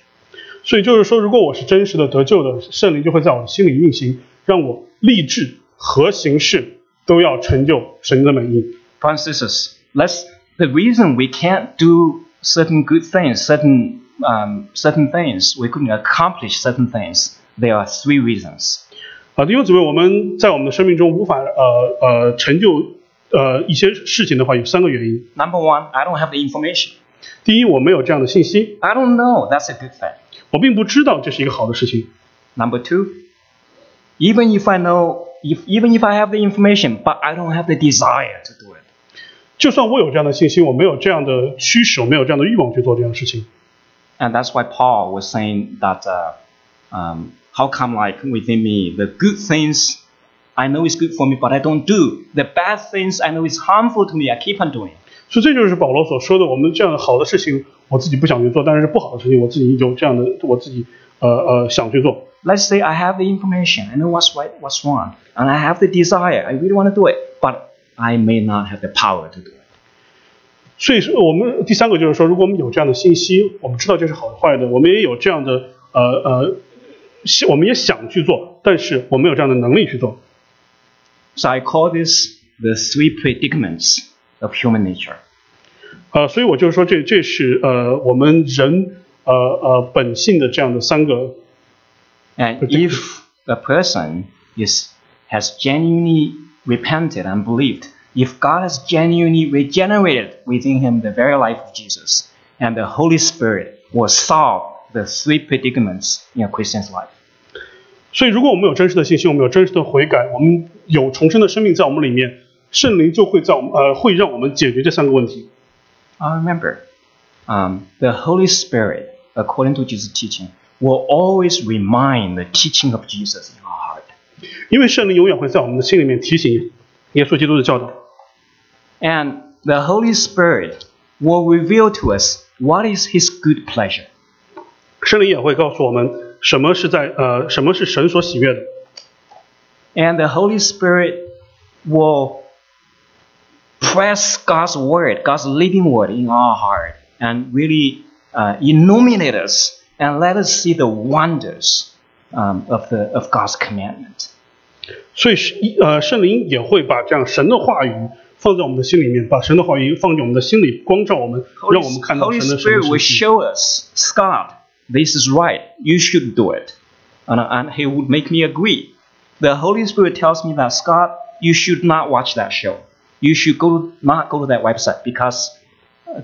所以就是说，如果我是真实的得救的，圣灵就会在我的心里运行，让我立志和行事都要成就神的美意。 For instance, let's the reason we can't do certain good things, certain um, certain things, we couldn't accomplish certain things. There are three reasons. 啊，弟兄姊妹，我们在我们的生命中无法呃呃成就 呃一些事情的话，有三个原因。 Number one, I don't have the information. 第一，我没有这样的信息， I don't know that's a good thing. 我并不知道这是一个好的事情。 Number two, even if I know, if even if I have the information, but I don't have the desire to do it. 就算我有这样的信息，我没有这样的驱使，我没有这样的欲望去做这样的事情。 And that's why Paul was saying that uh, um, how come like within me the good things I know it's good for me, but I don't do. The bad things I know is harmful to me, I keep on doing. 所以这就是保罗所说的，我们这样的好的事情，我自己不想去做，但是不好的事情，我自己有这样的，我自己呃呃想去做。Let's say I have the information, I know what's right, what's wrong, and I have the desire, I really want to do it, but I may not have the power to do it. 所以说，我们第三个就是说，如果我们有这样的信息，我们知道这是好的坏的，我们也有这样的呃呃，我们也想去做，但是我们有这样的能力去做。So I call this the three predicaments of human nature. 呃，所以我就是说这，这是呃我们人呃呃本性的这样的三个 And Particular. if a person is has genuinely repented and believed, if God has genuinely regenerated within him the very life of Jesus, and the Holy Spirit will solve the three predicaments in a Christian's life. 所以，如果我们有真实的信心，我们有真实的悔改，我们有重生的生命在我们里面，圣灵就会在我们呃会让我们解决这三个问题。 I remember, um, the Holy Spirit, according to Jesus' teaching, will always remind the teaching of Jesus in our heart. 因为圣灵永远会在我们的心里面提醒耶稣基督的教导， And the Holy Spirit will reveal to us what is His good pleasure. 圣灵也会告诉我们 什么是在呃什么是神所喜悦的。 And the Holy Spirit will press God's word, God's living word in our heart and really uh, illuminate us and let us see the wonders um, of, the, of God's commandment. 所以是呃圣灵也会把这样神的话语放在我们的心里面，把神的话语放进我们的心里，光照我们， Holy, 让我们看到 Holy 神的神 Spirit 的 will 神迹。 show us, Scott, this is right. You should do it. And, and He would make me agree. The Holy Spirit tells me that, Scott, you should not watch that show. You should go not go to that website because,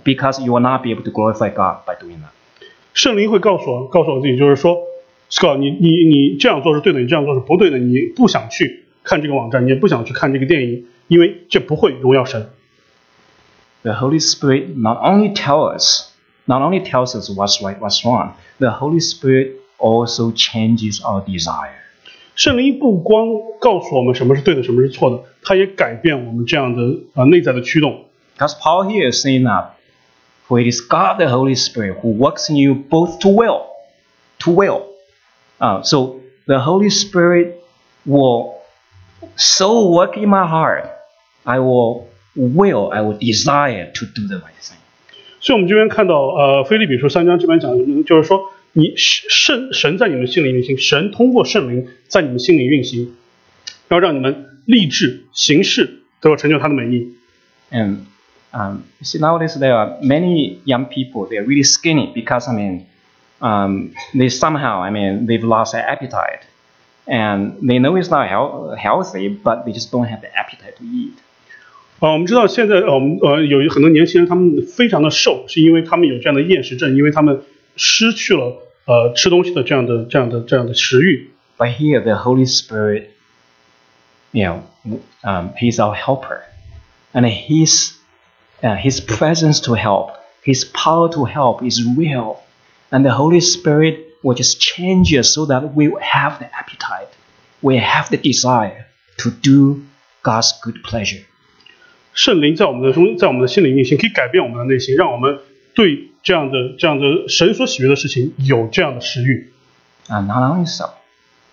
because you will not be able to glorify God by doing that. 圣灵会告诉我，告诉我自己，就是说，Scott，你你你这样做是对的，你这样做是不对的，你不想去看这个网站，你也不想去看这个电影，因为这不会荣耀神。 The Holy Spirit not only tell us, not only tells us what's right, what's wrong. The Holy Spirit also changes our desire. 圣灵不光告诉我们什么是对的，什么是错的，它也改变我们这样的啊、呃内在的驱动。 Because Paul here is saying that, for it is God the Holy Spirit who works in you both to will, to will. Uh, so the Holy Spirit will so work in my heart, I will will, I will desire to do the right thing. 所以，我们这边看到，呃，腓立比书三章这边讲，就是说，你圣神在你们心里运行，神通过圣灵在你们心里运行，要让你们立志行事，都要成就他的美意。嗯。Um, nowadays there are many young people. They're really skinny because I mean, um, they somehow I mean they've lost their appetite, and they know it's not healthy, but they just don't have the appetite to eat. 啊，我们知道现在，呃我们呃有很多年轻人，他们非常的瘦，是因为他们有这样的厌食症，因为他们失去了呃吃东西的这样的这样的这样的食欲。 But here, the Holy Spirit, you know, um, He's our helper, and His uh, His presence to help, His power to help is real, and the Holy Spirit will just change us so that we will have the appetite, we have the desire to do God's good pleasure. 圣灵在我们的中，在我们的心里运行，可以改变我们的内心，让我们对这样的这样的神所喜悦的事情有这样的食欲。 And not only so,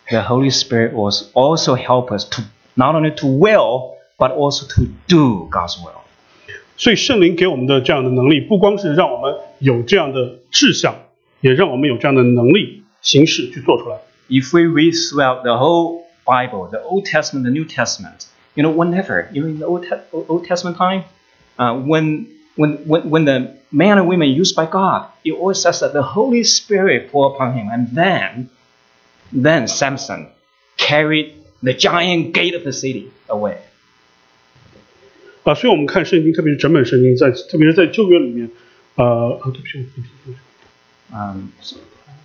the Holy Spirit will also help us to not only to will, but also to do God's will. 所以圣灵给我们的这样的能力，不光是让我们有这样的志向，也让我们有这样的能力形式去做出来。 if we read throughout the whole Bible, the Old Testament, the New Testament, you know, whenever, even in the Old, Te- Old Testament time, uh, when, when, when, when the men and women used by God, it always says that the Holy Spirit poured upon him, and then, then Samson carried the giant gate of the city away. 啊，所以我们看圣经，特别是整本圣经，在特别是在旧约里面，呃，啊，对不起，我对不起对不起 Um, so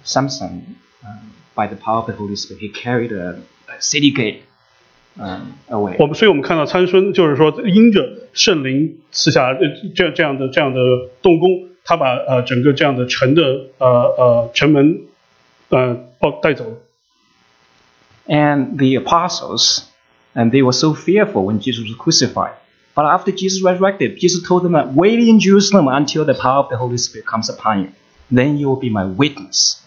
Samson, um, by the power of the Holy Spirit, he carried a, a city gate um, away. 我们所以我们看到参孙，就是说因着圣灵赐下呃这这样的这样的动工，他把呃整个这样的城的呃呃城门呃抱带走了。 and the apostles, and they were so fearful when Jesus was crucified. But after Jesus resurrected, Jesus told them that wait in Jerusalem until the power of the Holy Spirit comes upon you. Then you will be my witness.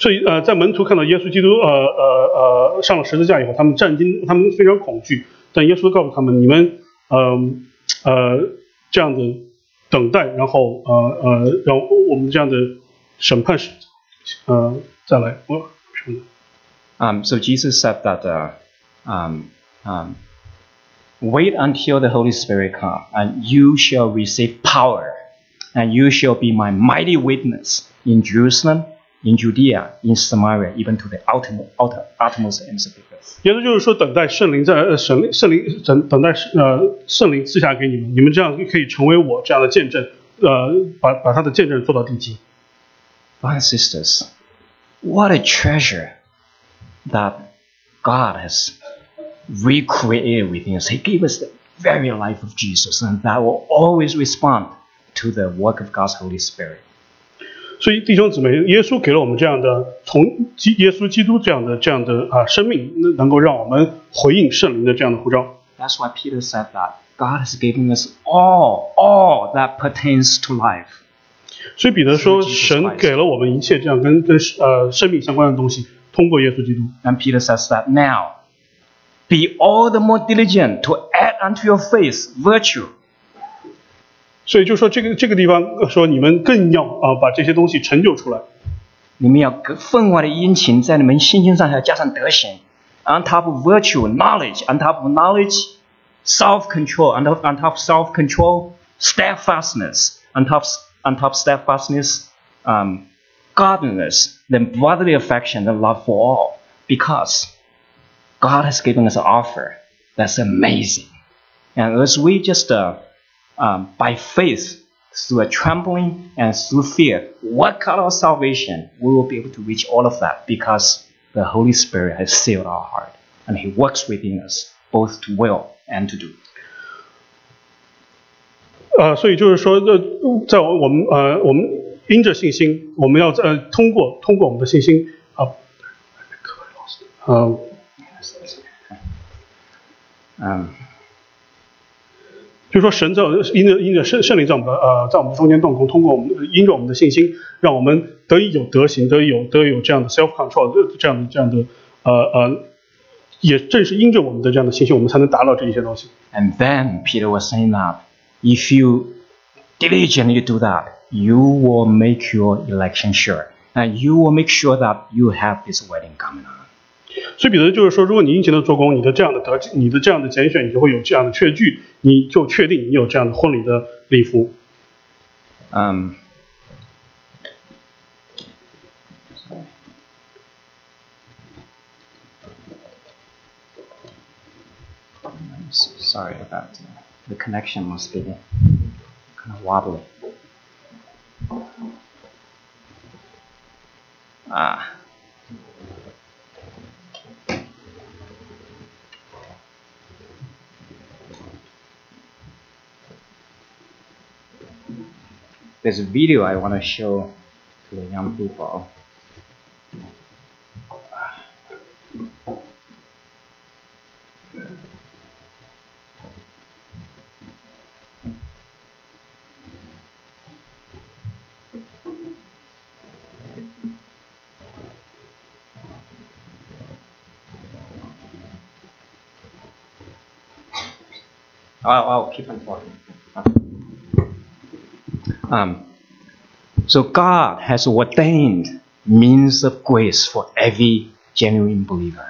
所以呃，在门徒看到耶稣基督呃呃呃上了十字架以后，他们战惊，他们非常恐惧。但耶稣告诉他们，你们呃呃这样的等待，然后呃呃让我们这样的审判是呃再来。我什么呢？ Um, so Jesus said that uh, um, um, wait until the Holy Spirit come, and you shall receive power, and you shall be my mighty witness in Jerusalem, in Judea, in Samaria, even to the ultimate, ultimate, uttermost ends of the earth. 耶稣就是说，等待圣灵在呃圣圣灵等等待呃圣灵赐下给你们，你们这样可以成为我这样的见证，呃，把把他的见证做到地极。 Brothers and sisters, what a treasure that God has recreated within us. He gave us the very life of Jesus, and that will always respond to the work of God's Holy Spirit. 所以弟兄姊妹，耶稣给了我们这样的从基耶稣基督这样的这样的啊生命，能能够让我们回应圣灵的这样的呼召。 That's why Peter said that God has given us all, all that pertains to life. 所以彼得说， Through Jesus 神 Christ 给了我们一切这样跟跟呃生命相关的东西，通过耶稣基督。 And Peter says that now, be all the more diligent to add unto your faith virtue, 所以就说这个这个地方呃说你们更要啊把这些东西成就出来。你们要更分外的殷勤，在你们信心上还要加上德行。On top of virtue, knowledge. On top of knowledge, self-control. On top, on top of self-control, steadfastness. On top, on top of steadfastness, um, godliness. Then brotherly affection and love for all. Because God has given us an offer that's amazing. And as we just, uh, um, by faith, through a trembling and through fear, work out our salvation, we will be able to reach all of that because the Holy Spirit has sealed our heart and He works within us both to will and to do. 呃，所以就是说，呃，在我我们呃我们因着信心，我们要在、呃、通过通过我们的信心啊，呃 Um, 就是说，神在因着因着圣圣灵在我们的呃在我们的中间动工，通过我们因着我们的信心，让我们得以有德行，得以有得以有这样的 self control 这样的这样的呃呃，也正是因着我们的这样的信心，我们才能达到这一些东西。 and then Peter was saying that if you diligently do that, you will make your election sure, and you will make sure that you have this wedding coming on. 所以彼得就是说，如果你殷勤的做工，你的这样的得，你的这样的拣选，你就会有这样的确据，你就确定你有这样的婚礼的礼服。Um, Sorry about that. The connection must be kind of wobbly. Ah. There's a video I want to show to the young people. I'll, keep on talking. Um, so God has ordained means of grace for every genuine believer.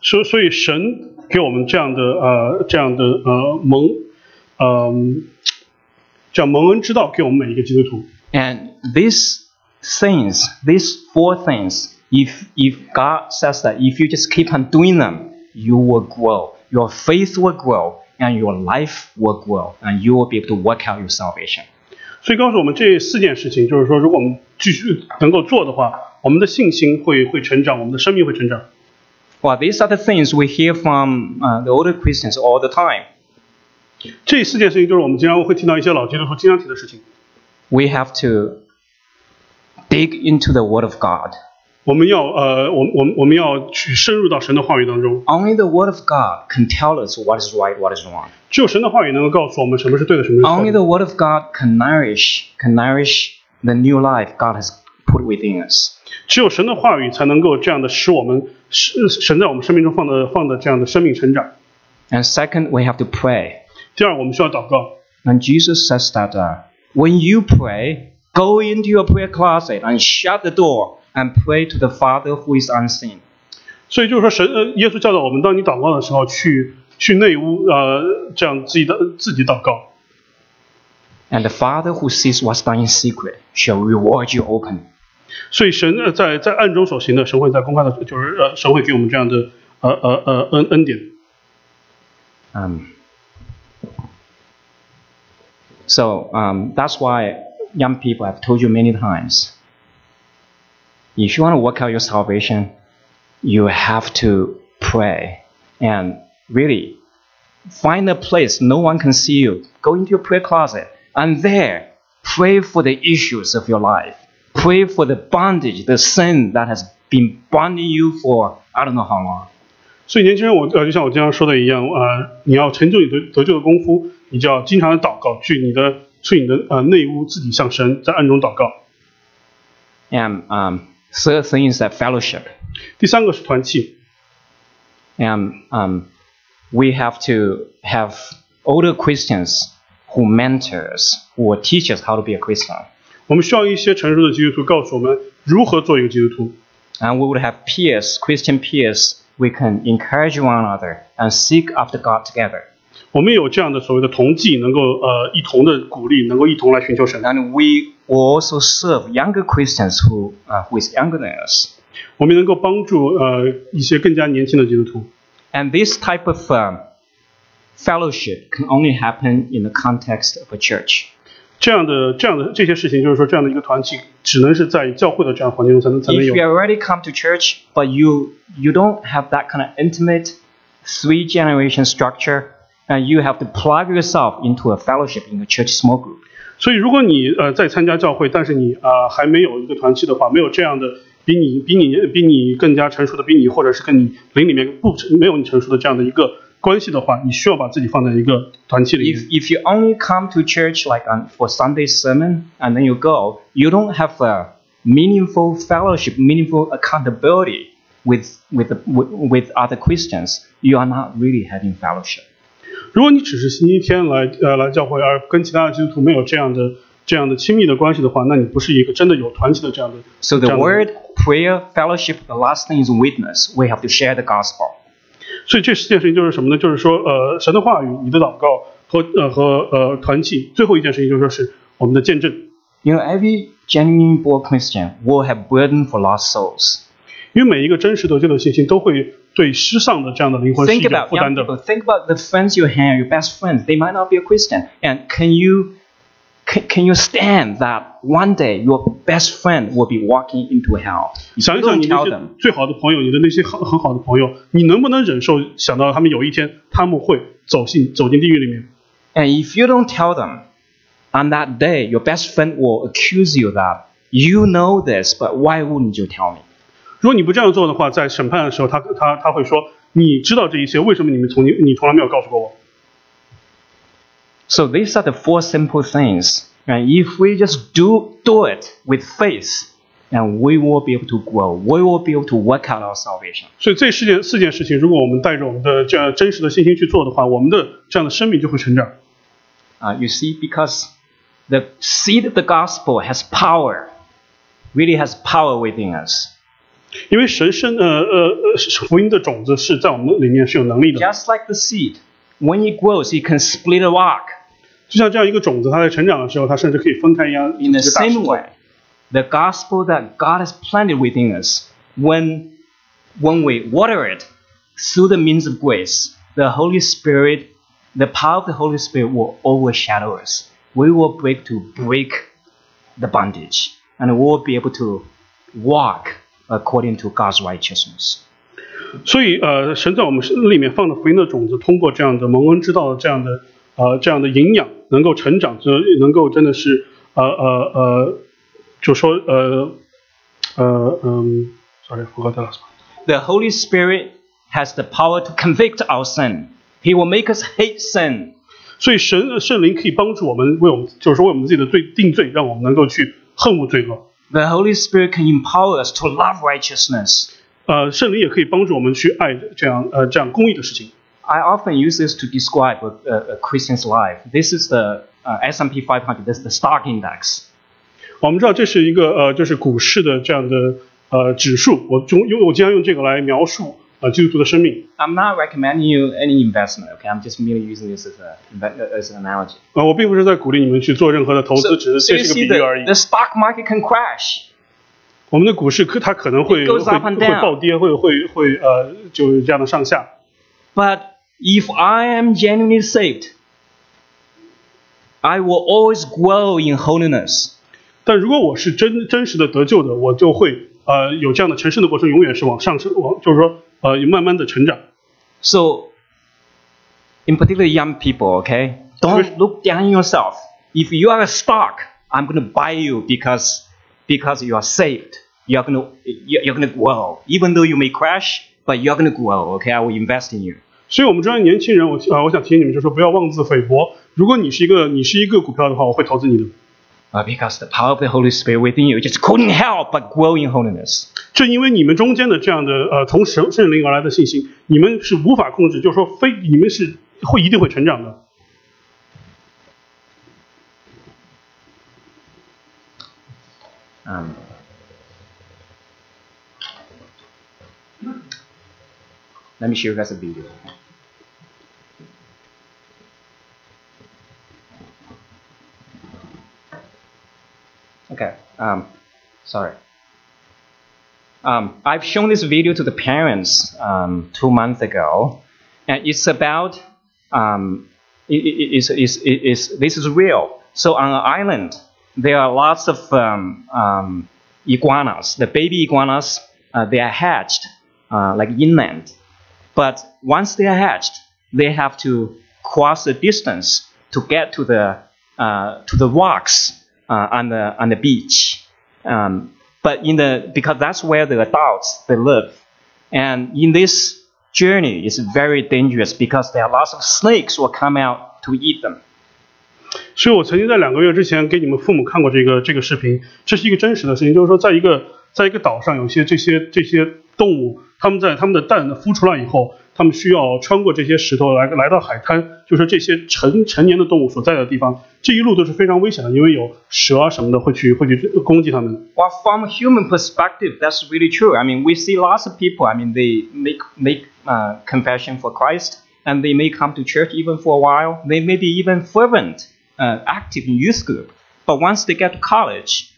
所所以神给我们这样的呃这样的呃蒙，嗯、这样蒙恩之道给我们每一个基督徒。 And these things, these four things, if if God says that if you just keep on doing them, you will grow. Your faith will grow and your life will grow and you will be able to work out your salvation. 所以告诉我们这四件事情，就是说，如果我们继续能够做的话，我们的信心会会成长，我们的生命会成长。Well, these are the things we hear from uh, the older Christians all the time. 这四件事情就是我们经常会听到一些老基督徒经常提的事情。We have to dig into the Word of God. 我们要呃，我我我们要去深入到神的话语当中。 Only the Word of God can tell us what is right, what is wrong. 只有神的话语能够告诉我们什么是对的，什么是错 Only 的。 the Word of God can nourish, can nourish the new life God has put within us. 只有神的话语才能够这样的使我们使神在我们生命中放的放的这样的生命成长。 And second, we have to pray. 第二，我们需要祷告。 And Jesus says that uh, when you pray, go into your prayer closet and shut the door and pray to the Father who is unseen. 所以就是说神，呃，耶稣教导我们，当你祷告的时候，去去内屋，呃，这样自己的自己祷告。 And the Father who sees what's done in secret shall reward you open. 所以神呃在在暗中所行的，神会在公开的，就是呃神会给我们这样的呃呃呃恩恩典。 Um, so um, that's why young people have told you many times if you want to work out your salvation, you have to pray and really find a place no one can see you. Go into your prayer closet and there pray for the issues of your life. Pray for the bondage, the sin that has been bonding you for I don't know how long. 所以年轻人，我呃就像我经常说的一样，呃，你要成就你得得救的功夫，你就要经常的祷告，去你的去你的呃内屋，自己向神在暗中祷告。 And um, third thing is that fellowship. 第三个是团契， And um, we have to have older Christians who mentor us, who will teach us how to be a Christian. 我们需要一些成熟的基督徒告诉我们如何做一个基督徒。 And we would have peers, Christian peers, we can encourage one another and seek after God together. 我们有这样的所谓的同济，能够呃一同的鼓励，能够一同来寻求神。 And we will also serve younger Christians who, uh, who is younger than us. 我们能够帮助呃一些更加年轻的基督徒。 And this type of um, fellowship can only happen in the context of a church. 这样的这样的这些事情，就是说这样的一个团契，只能是在教会的这样的环境中才能才能 if 有 you。already come to church but you you don't have that kind of intimate three generation structure and you have to plug yourself into a fellowship in a church small group 所以，如果你呃在参加教会，但是你呃还没有一个团契的话，没有这样的 比你比你比你更加成熟的，比你或者是跟你灵里面不没有你成熟的这样的一个关系的话，你需要把自己放在一个团体里面 If。if you only come to church like on, for Sunday sermon and then you go, you don't have a meaningful fellowship, meaningful accountability with with the, with, with other Christians. You are not really having fellowship. 如果你只是星期天来呃来教会，而跟其他的基督徒没有这样的这样的亲密的关系的话，那你不是一个真的有团体的这样的。 So 这 the 样的 word, prayer, fellowship, the last thing is witness. We have to share the gospel. 所以这四件事情就是什么呢？就是说，呃，神的话语、你的祷告和呃和呃团契。最后一件事情就是说是我们的见证， You know, every genuine born Christian will have burden for lost souls. 因为每一个真实得救的信心都会 对失丧的这样的灵魂是一 Think 个 about 负 young 担的。 people. Think about the friends you have, your best friends. They might not be a Christian. And can you can, can you stand that one day your best friend will be walking into hell? If 想 you 一想 don't 你那 tell 些 them, 最好的朋友，你的那些很很好的朋友，你能不能忍受想到他们有一天他们会走进走进地狱里面？ and if you don't tell them, on that day your best friend will accuse you that you know this, but why wouldn't you tell me? 如果你不这样做的话，在审判的时候，他他他会说：“你知道这一切，为什么你们从你你从来没有告诉过我 So these are the four simple things. And if we just do do it with faith, and we will be able to grow. We will be able to work out our salvation.？” 所以这四件四件事情，如果我们带着我们的这样真实的信心去做的话，我们的这样的生命就会成长。 Uh, you see, because the seed of the gospel has power, really has power within us. 因为神生呃呃呃福音的种子是在我们里面是有能力的， Just like the seed, when it grows, it can split a rock. 就像这样一个种子，它在成长的时候，它甚至可以分开一样 In the 一个大石 same 头 way, the gospel that God has planted within us, when, when we water it through the means of grace, the Holy Spirit, the power of the Holy Spirit will overshadow us. We will break to break the bondage, and we will be able to walk according to God's righteousness. 所以呃，神在我们里面放的福音的种子，通过这样的蒙恩之道的这样的呃这样的营养，能够成长，这能够真的是呃呃呃，就说呃呃嗯，sorry, I forgot the last one. The Holy Spirit has the power to convict our sin. He will make us hate sin. 所以神圣灵可以帮助我们，为我们就是说为我们自己的罪定罪，让我们能够去恨恶罪恶。 the Holy Spirit can empower us to love righteousness. 呃，圣灵也可以帮助我们去爱这样呃这样公义的事情。I often use this to describe a, a, a Christian's life. This is the uh, S&P 500. This is the stock index. I'm not recommending you any investment. Okay, I'm just merely using this as a as an analogy. 呃，我并不是在鼓励你们去做任何的投资， So, 只是 so 这 you 是个 see, 比喻而已 the,。the stock market can crash. 我们的股市可它可能会 It goes 会 up and 会 down. 暴跌，会会会呃就这样的上下。 But if I am genuinely saved, I will always grow in holiness. 但如果我是真真实的得救的，我就会呃有这样的成圣的过程，永远是往上升，往就是说 呃慢慢的成长。 So, in particular, young people, okay, don't look down on yourself. If you are a stock, I'm going to buy you because because you are saved. You're going to you're you're going to grow, even though you may crash, but you're going to grow. Okay, I will invest in you. 所以，我们这些年轻人，我啊、我想提醒你们，就是说不要妄自菲薄。如果你是一个你是一个股票的话，我会投资你的。 Uh, because the power of the Holy Spirit within you just couldn't help but grow in holiness. 正因为你们中间的这样的呃从神圣灵而来的信心，你们是无法控制，就是说非你们是会一定会成长的。 Um, let me show you guys a video. Okay. Um, sorry. Um, I've shown this video to the parents um, two months ago, and it's about um, it, it, it's, it's, it's, this is real. So on an island, there are lots of um, um, iguanas. The baby iguanas, uh, they are hatched uh, like inland. But once they are hatched, they have to cross the distance to get to the uh, to the rocks uh, on the on the beach. Um, but in the because that's where the adults they live, and in this journey is very dangerous because there are lots of snakes will come out to eat them. 所以我曾经在两个月之前给你们父母看过这个这个视频，这是一个真实的事情，就是说在一个 在一个岛上，有些这些这些动物，它们在它们的蛋孵出来以后，它们需要穿过这些石头来来到海滩，就是这些成成年的动物所在的地方，这一路都是非常危险的，因为有蛇啊什么的会去会去攻击它们。 Well, from a human perspective, that's really true. I mean, we see lots of people. I mean, they make make uh, confession for Christ, and they may come to church even for a while. They may be even fervent, uh, active in youth group. But once they get to college,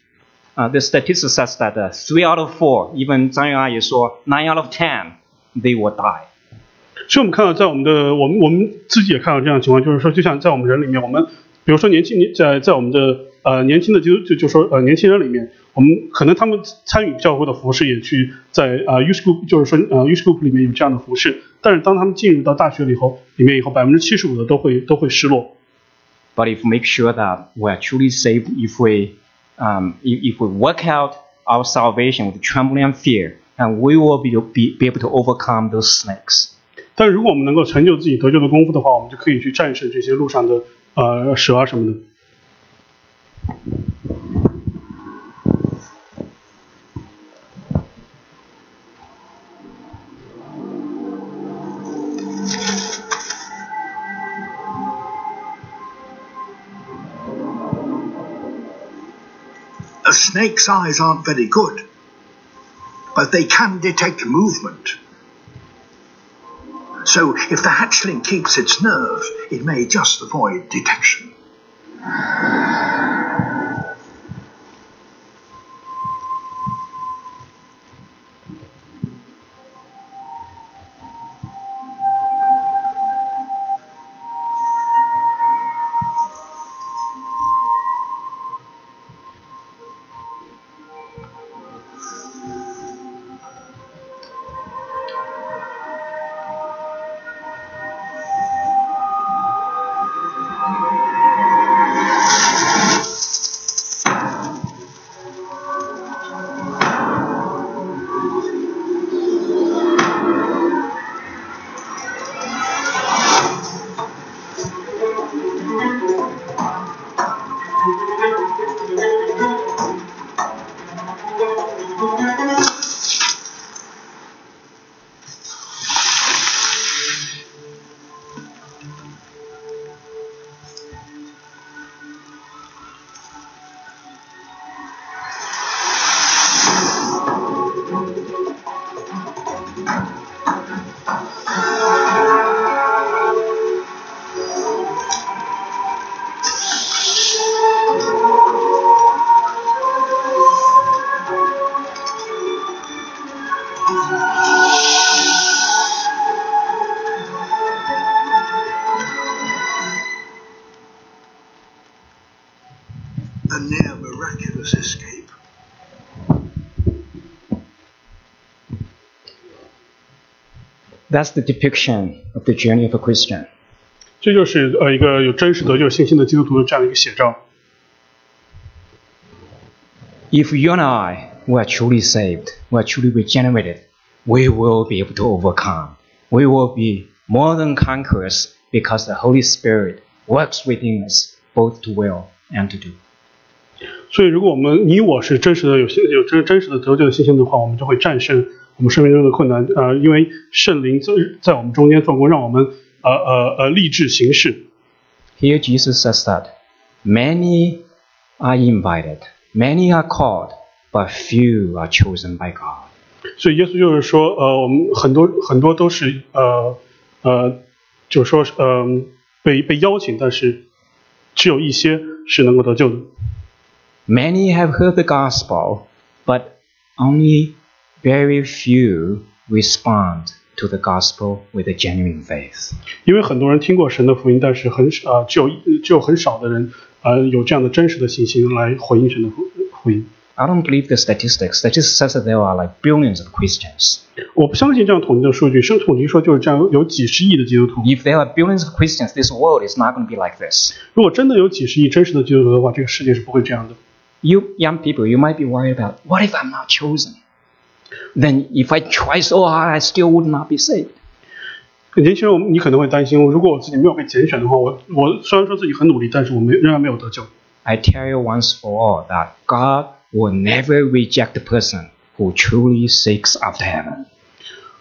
uh, the statistics says that uh, three out of four, even 张元阿姨说 nine out of ten, they will die. 所以我们看到，在我们的我们我们自己也看到这样的情况，就是说，就像在我们人里面，我们比如说年轻年在在我们的呃年轻的就就就说呃年轻人里面，我们可能他们参与教会的服饰，也去在呃 youth group 就是说呃 youth group 里面有这样的服饰，但是当他们进入到大学里后里面以后，百分之七十五的都会都会失落。 But if we make sure that we are truly saved, if we um, if, if we work out our salvation with trembling and fear, and we will be, be, be able to overcome those snakes. 但是如果我们能够成就自己得救的功夫的话，我们就可以去战胜这些路上的呃蛇啊什么的。 Snake's eyes aren't very good, but they can detect movement. So if the hatchling keeps its nerve, it may just avoid detection. That's the depiction of the journey of a Christian. 这就是呃一个有真实得救信心的基督徒的这样一个写照。 If you and I were truly saved, were truly regenerated, we will be able to overcome. We will be more than conquerors because the Holy Spirit works within us both to will and to do. 所以，如果我们你我是真实的有信有真真实的得救的信心的话，我们就会战胜 我们生命中的困难。呃，因为圣灵在在我们中间做工，让我们呃呃呃立志行事。 Here Jesus says that many are invited, many are called, but few are chosen by God. 所以耶稣就是说，呃，我们很多很多都是呃呃，就是说，嗯、被被邀请，但是只有一些是能够得救的。 Many have heard the gospel, but only very few respond to the gospel with a genuine faith. 因为很多人听过神的福音，但是很少啊、只有一只有很少的人呃有这样的真实的信心来回应神的福福音。 I don't believe the statistics. Statistics says that there are like billions of Christians. 我不相信这样统计的数据，生统计说就是这样有几十亿的基督徒。 If there are billions of Christians, this world is not going to be like this. 如果真的有几十亿真实的基督徒的话，这个世界是不会这样的。 You young people, you might be worried about what if I'm not chosen? Then if I try so hard, I still would not be saved. 年轻人，你可能会担心，如果我自己没有被拣选的话，我我虽然说自己很努力，但是我没仍然没有得救。 I tell you once for all that God will never reject the person who truly seeks after heaven.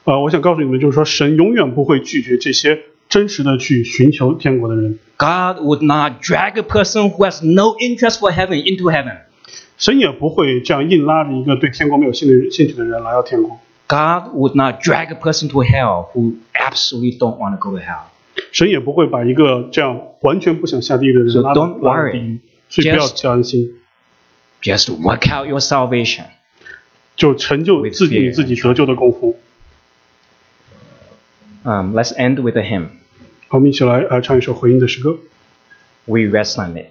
呃，我想告诉你们，就是说，神永远不会拒绝这些真实的去寻求天国的人。 God would not drag a person who has no interest for heaven into heaven. 神也不会这样硬拉着一个对天国没有兴趣兴趣的人来到天国。 God would not drag a person to hell who absolutely don't want to go to hell. 神也不会把一个这样完全不想下地狱的人 So 拉到 don't 拉到 worry. 地狱，所以不要 Just- 担心， Just work out your salvation. 就成就 With 自己 fear 自己得救的功夫。 Um, let's end with a hymn. 好我们一起来呃唱一首回应的诗歌。 We rest on it.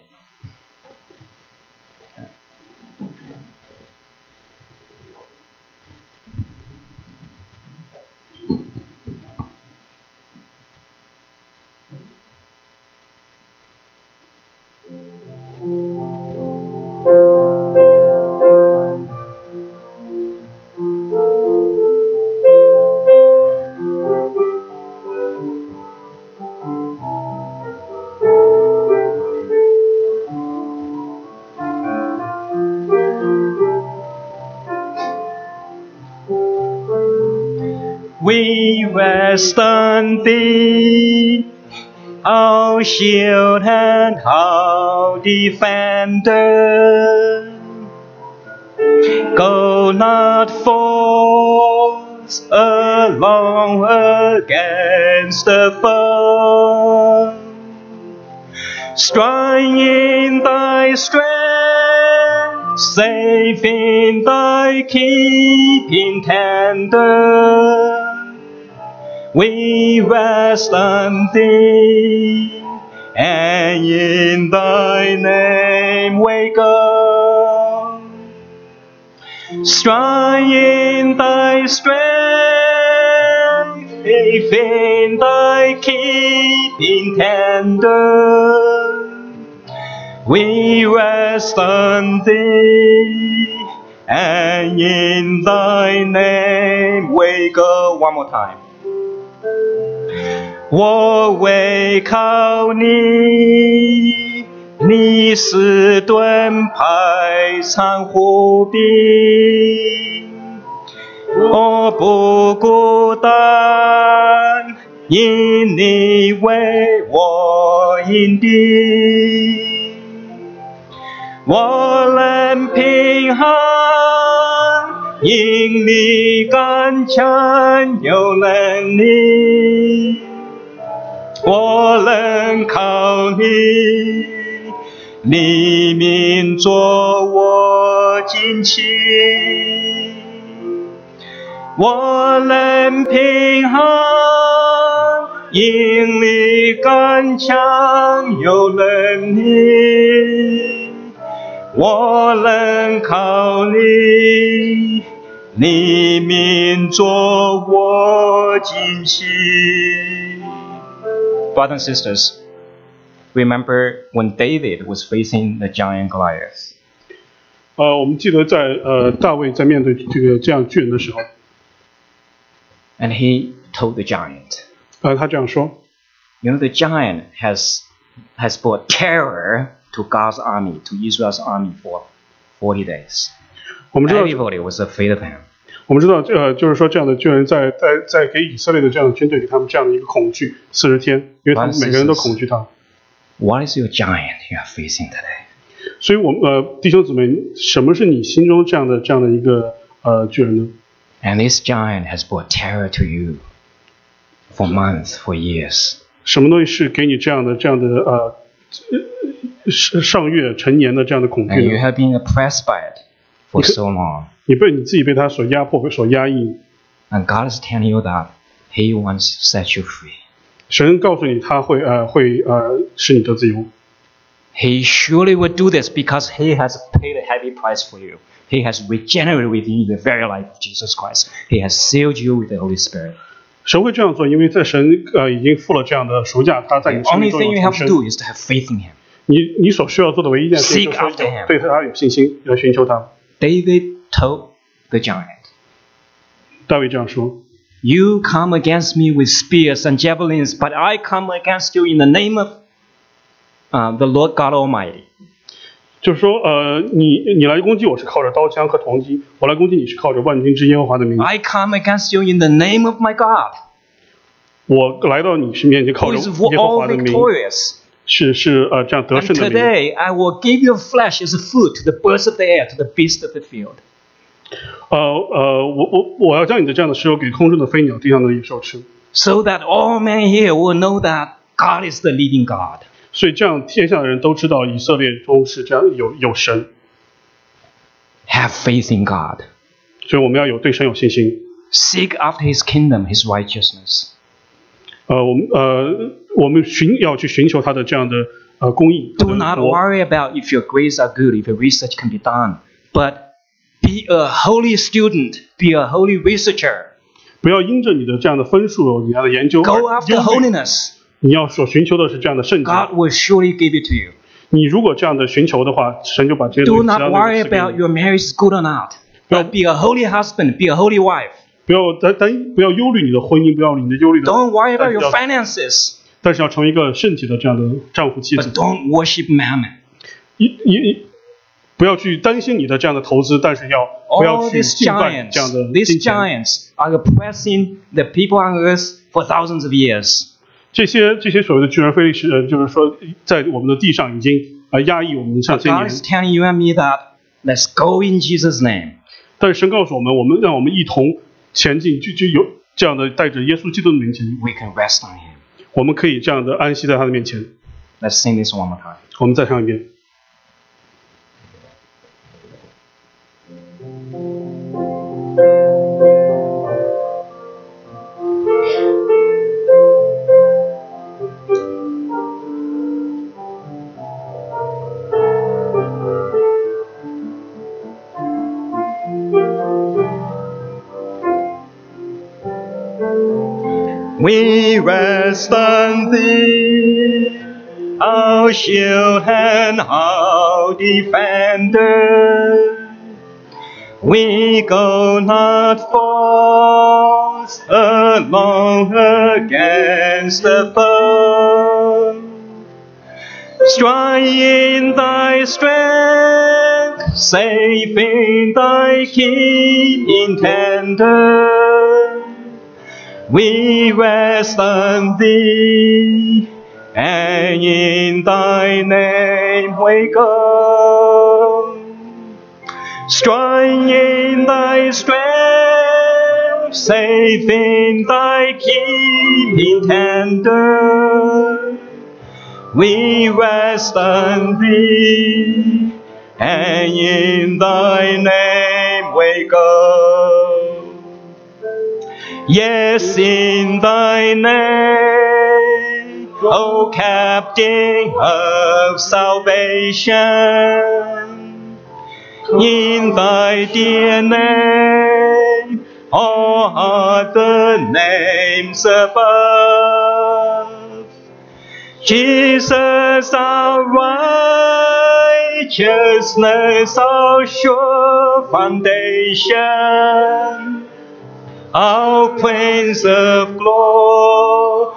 On thee, our shield and our defender. Go not forth along against the foe. Strong in thy strength, safe in thy keeping tender. We rest on thee, and in thy name we go. Strong in thy strength, safe in thy keeping tender. We rest on thee, and in thy name we go. One more time. 我为靠你，你是盾牌藏护兵，我不孤单，因你为我引领。我能平安，因你刚强有能力。我能靠你，你名作我旌旗。我能平安，因你刚强有能力。我能靠你，你名作我旌旗。Brothers and sisters, remember when David was facing the giant Goliath. 呃，我们记得在呃大卫在面对这个这样巨人的时候， And he told the giant, 呃，他这样说， You know, the giant has, has brought terror to God's army, to Israel's army for 40 days. 我们知道， Everybody was afraid of him. 我们知道，呃，就是说这样的巨人在在在给以色列的这样的军队给他们这样的一个恐惧四十天，因为他们每个人都恐惧他。 What is your giant you are facing today? 所以我们呃弟兄姊妹，什么是你心中这样的这样的一个呃巨人呢？ And this giant has brought terror to you for months, for years. 什么东西是给你这样的这样的呃呃上上月成年的这样的恐 And 惧 you 呢？ have been oppressed by it for so long. 你被你自己被他所压迫、所压抑。 And God is telling you that He wants to set you free. 神告诉你他会呃会呃使你得自由， He surely will do this because He has paid a heavy price for you. He has regenerated within you the very life of Jesus Christ. He has sealed you with the Holy Spirit. 神会这样做，因为在神呃已经付了这样的赎价，他在你 The 生命 only 中 thing you 有 have 重 to 生。 do is to have faith in Him. 你你所需要做的唯一一件事情就是 Seek after him 对他有信心，要寻求他。 David told the giant, 大卫这样说。 You come against me with spears and javelins, but I come against you in the name of uh, the Lord God Almighty. 就是说，呃，你你来攻击我是靠着刀枪和铜戟，我来攻击你是靠着万军之耶和华的名。 I come against you in the name of my God, 我来到你是面前靠 who 着 is 耶和 all 华的名， victorious. 是是呃这样得 And 胜的名。 today I will give you flesh as food to the birds of the air, to the beasts of the field. 呃呃，我我我要将你的这样的石头给空中的飞鸟、地上的野兽吃， So that all men here will know that God is the living God. 所以这样天下的人都知道以色列中是这样有有神， Have faith in God. 所以我们要有对神有信心。 Seek after his kingdom, his righteousness. 呃，我们呃我们寻要去寻求他的这样的呃公义。 Do 他的 not 国 worry about if your grades are good, if your research can be done, but be a holy student, be a holy researcher. 不要因着你的这样的分数、你的研究 Go 而 after 忧虑 holiness. 你要所寻求的是这样的圣洁。 God will surely give it to you. 你如果这样的寻求的话，神就把这些东 Do 西 not 其他的 worry 赐给 about 你 your marriage is good or not, but be a holy husband, be a holy wife. 不要担担不要忧虑你的婚姻，不要你的忧虑的， Don't worry about 但是 your 要 finances, 但是要成为一个圣洁的这样的丈夫妻 but 子。 don't worship mammon. 一一一， 不要去担心你的这样的投资，但是要不要 All 去 these 敬拜这样 giants, 的 these 金钱。 giants are oppressing the people on earth for thousands of years. 这些这些所谓的巨人非利士人，就是说在我们的地上已经呃压抑我们上千 God 年。 is telling you and me that let's go in Jesus' name. 但是神告诉我们，我们让我们一同前进，就就有这样的带着耶稣基督的名前， We can rest on Him. 我们可以这样的安息在他的面前。 Let's sing this one more time. 我们再唱一遍。 Rest on thee, our oh, shield and our defender. We go not forth alone against the foe. Strong in thy strength, safe in thy keeping tender. We rest on thee, and in thy name we go. Strong in thy strength, safe in thy keeping tender. We rest on thee, and in thy name we go. Yes, in thy name, O Captain of salvation, in thy dear name, all other names above. Jesus, our righteousness, our sure foundation our Prince of glory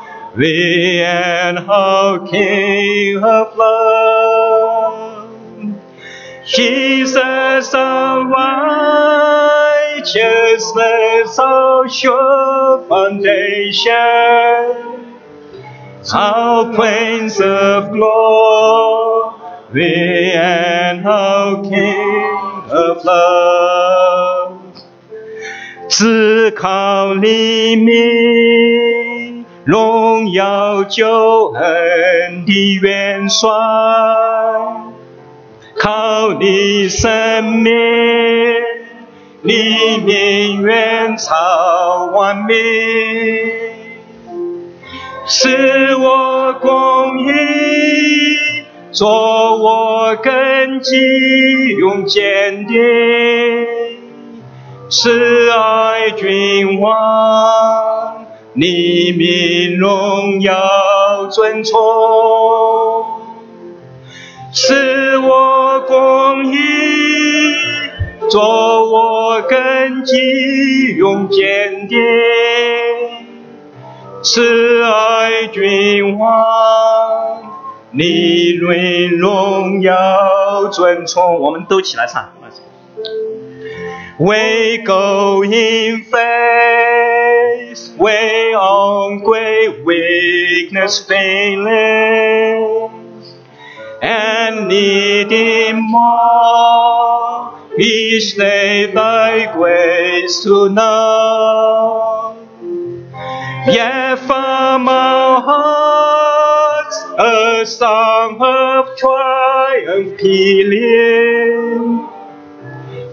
and our King of love. Jesus, our righteousness, our sure foundation, our Prince of glory and our King of love. 是靠黎明，荣耀救恩的元帅，靠你生命，黎明远超万民，使我公义，做我根基，永坚定。慈爱君王，你名荣耀尊崇，是我公义，做我根基永坚定，慈爱君王，你论荣耀尊崇，我们都起来唱。We go in faith, we on weakness failing, and needing more each day thy grace to know. Yet from our hearts a song of triumph pealing.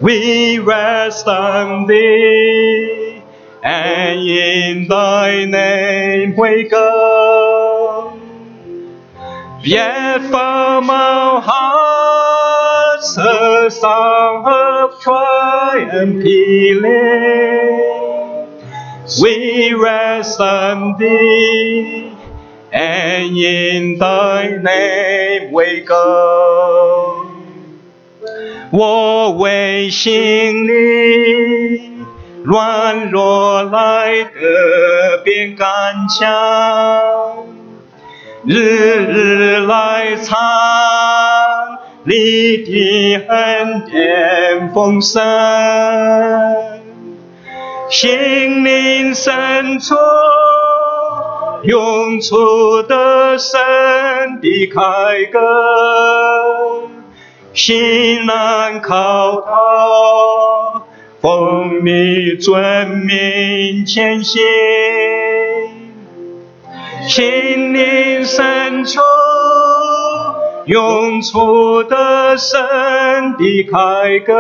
We rest on thee, and in thy name we go. Yet from our hearts a song of triumph pealing. We rest on thee, and in thy name we go. 我为心灵软弱来的变刚强，日日来尝你的恩典丰盛，心灵深处涌出的神的开歌。心难靠他，奉你尊名前行，心灵深处涌出的神的凯歌，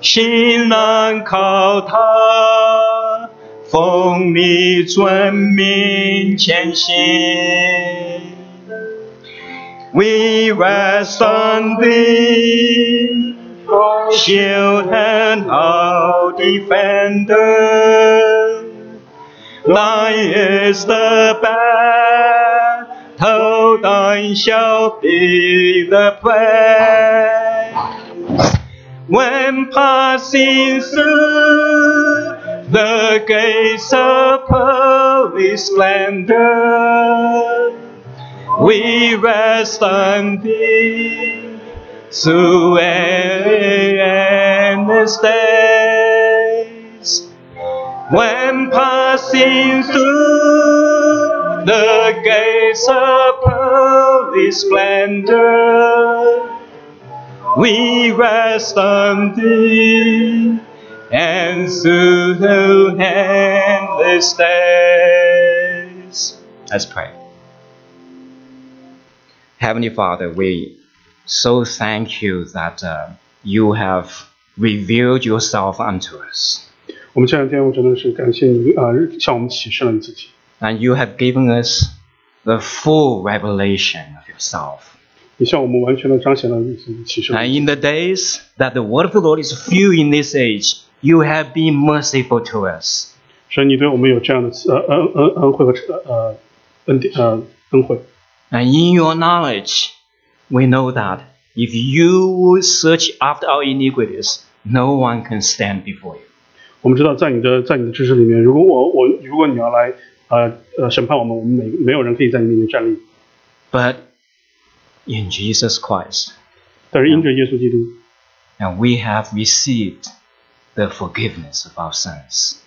心难靠他，奉你尊名前行。We rest on thee, shield and our defender. Thine is the battle, thine shall be the praise. When passing through the gates of pearly splendor, we rest on thee through endless days. When passing through the gates of pearly splendor, we rest on thee and through endless days. Let's pray. Heavenly Father, we so thank you that uh, you have revealed yourself unto us. 我们这两天我真的是感谢你啊、呃向我们启示了你自己， And you have given us the full revelation of yourself. 你向我们完全的彰显了你自己启示了 And in the days that the word of the Lord is few in this age, you have been merciful to us. 神，你对我们有这样的慈呃恩恩恩惠和呃恩典呃恩惠。 And in your knowledge, we know that if you would search after our iniquities, no one can stand before you. 我们知道，在你的在你的知识里面，如果我我如果你要来呃呃审判我们，我们没没有人可以在你面前站立。 But in Jesus Christ, 但是因着耶稣基督， and we have received the forgiveness of our sins.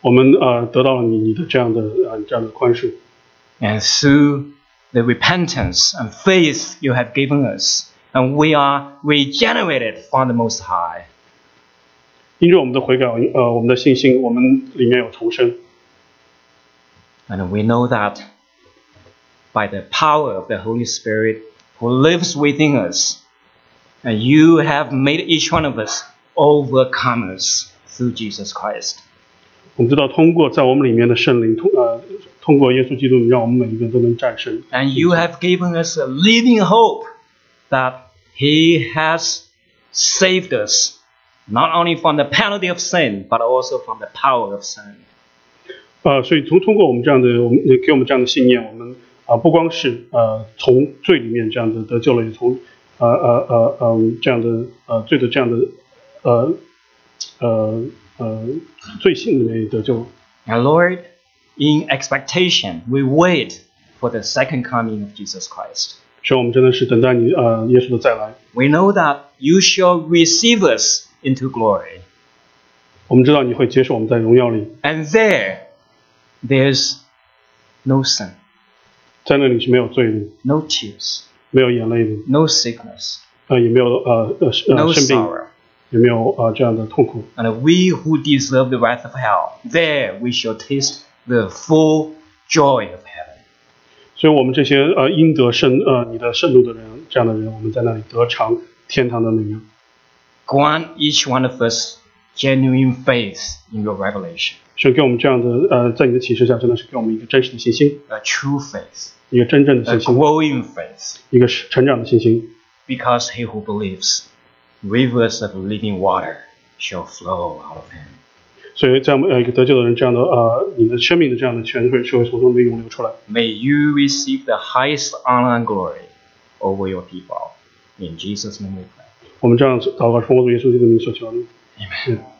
我们呃得到了你你的这样的呃这样的宽恕， And through the repentance and faith you have given us, and we are regenerated from the Most High. 因着我们的悔改，呃我们的信心，我们里面有重生。 And we know that by the power of the Holy Spirit who lives within us, and you have made each one of us overcomers through Jesus Christ. 我们知道，通过在我们里面的圣灵，通呃通过耶稣基督，你让我们每一个人都能战胜。 And you have given us a living hope that He has saved us, not only from the penalty of sin, but also from the power of sin. 呃，所以从通过我们这样的，我们给我们这样的信念，我们啊、 啊，不光是呃从罪里面这样的得救了，也从呃呃呃嗯这样的呃罪的这样的呃呃呃 罪性里面也得救了。 And Lord, in expectation, we wait for the second coming of Jesus Christ. 所以我们真的是等待你呃耶稣的再来。 We know that you shall receive us into glory. 我们知道你会接受我们在荣耀里， And there, there's no sin, 在那里是没有罪的， no tears, 没有眼泪的， no sickness, 呃也没有呃呃是 no 呃生病， sorrow. 也没有呃这样的痛苦。 And we who deserve the wrath of hell, there we shall taste the full joy of heaven. 所以我们这些呃应得圣呃你的圣怒的人，这样的人，我们在那里得尝天堂的美妙。 Grant each one of us genuine faith in your revelation, 神给我们这样的呃，在你的启示下，真的是给我们一个真实的信心， a true faith, 一个真正的 a 信心， growing faith, 一个是成长的信心。 because he who believes, rivers of living water shall flow out of him. 所以这样呃一个得救的人，这样的呃你的生命的这样的泉水是会从中的涌流出来。 May you receive the highest honor and glory over your people. In Jesus' name we pray. 我们这样祷告，奉我主耶稣基督的名所求的。 Amen.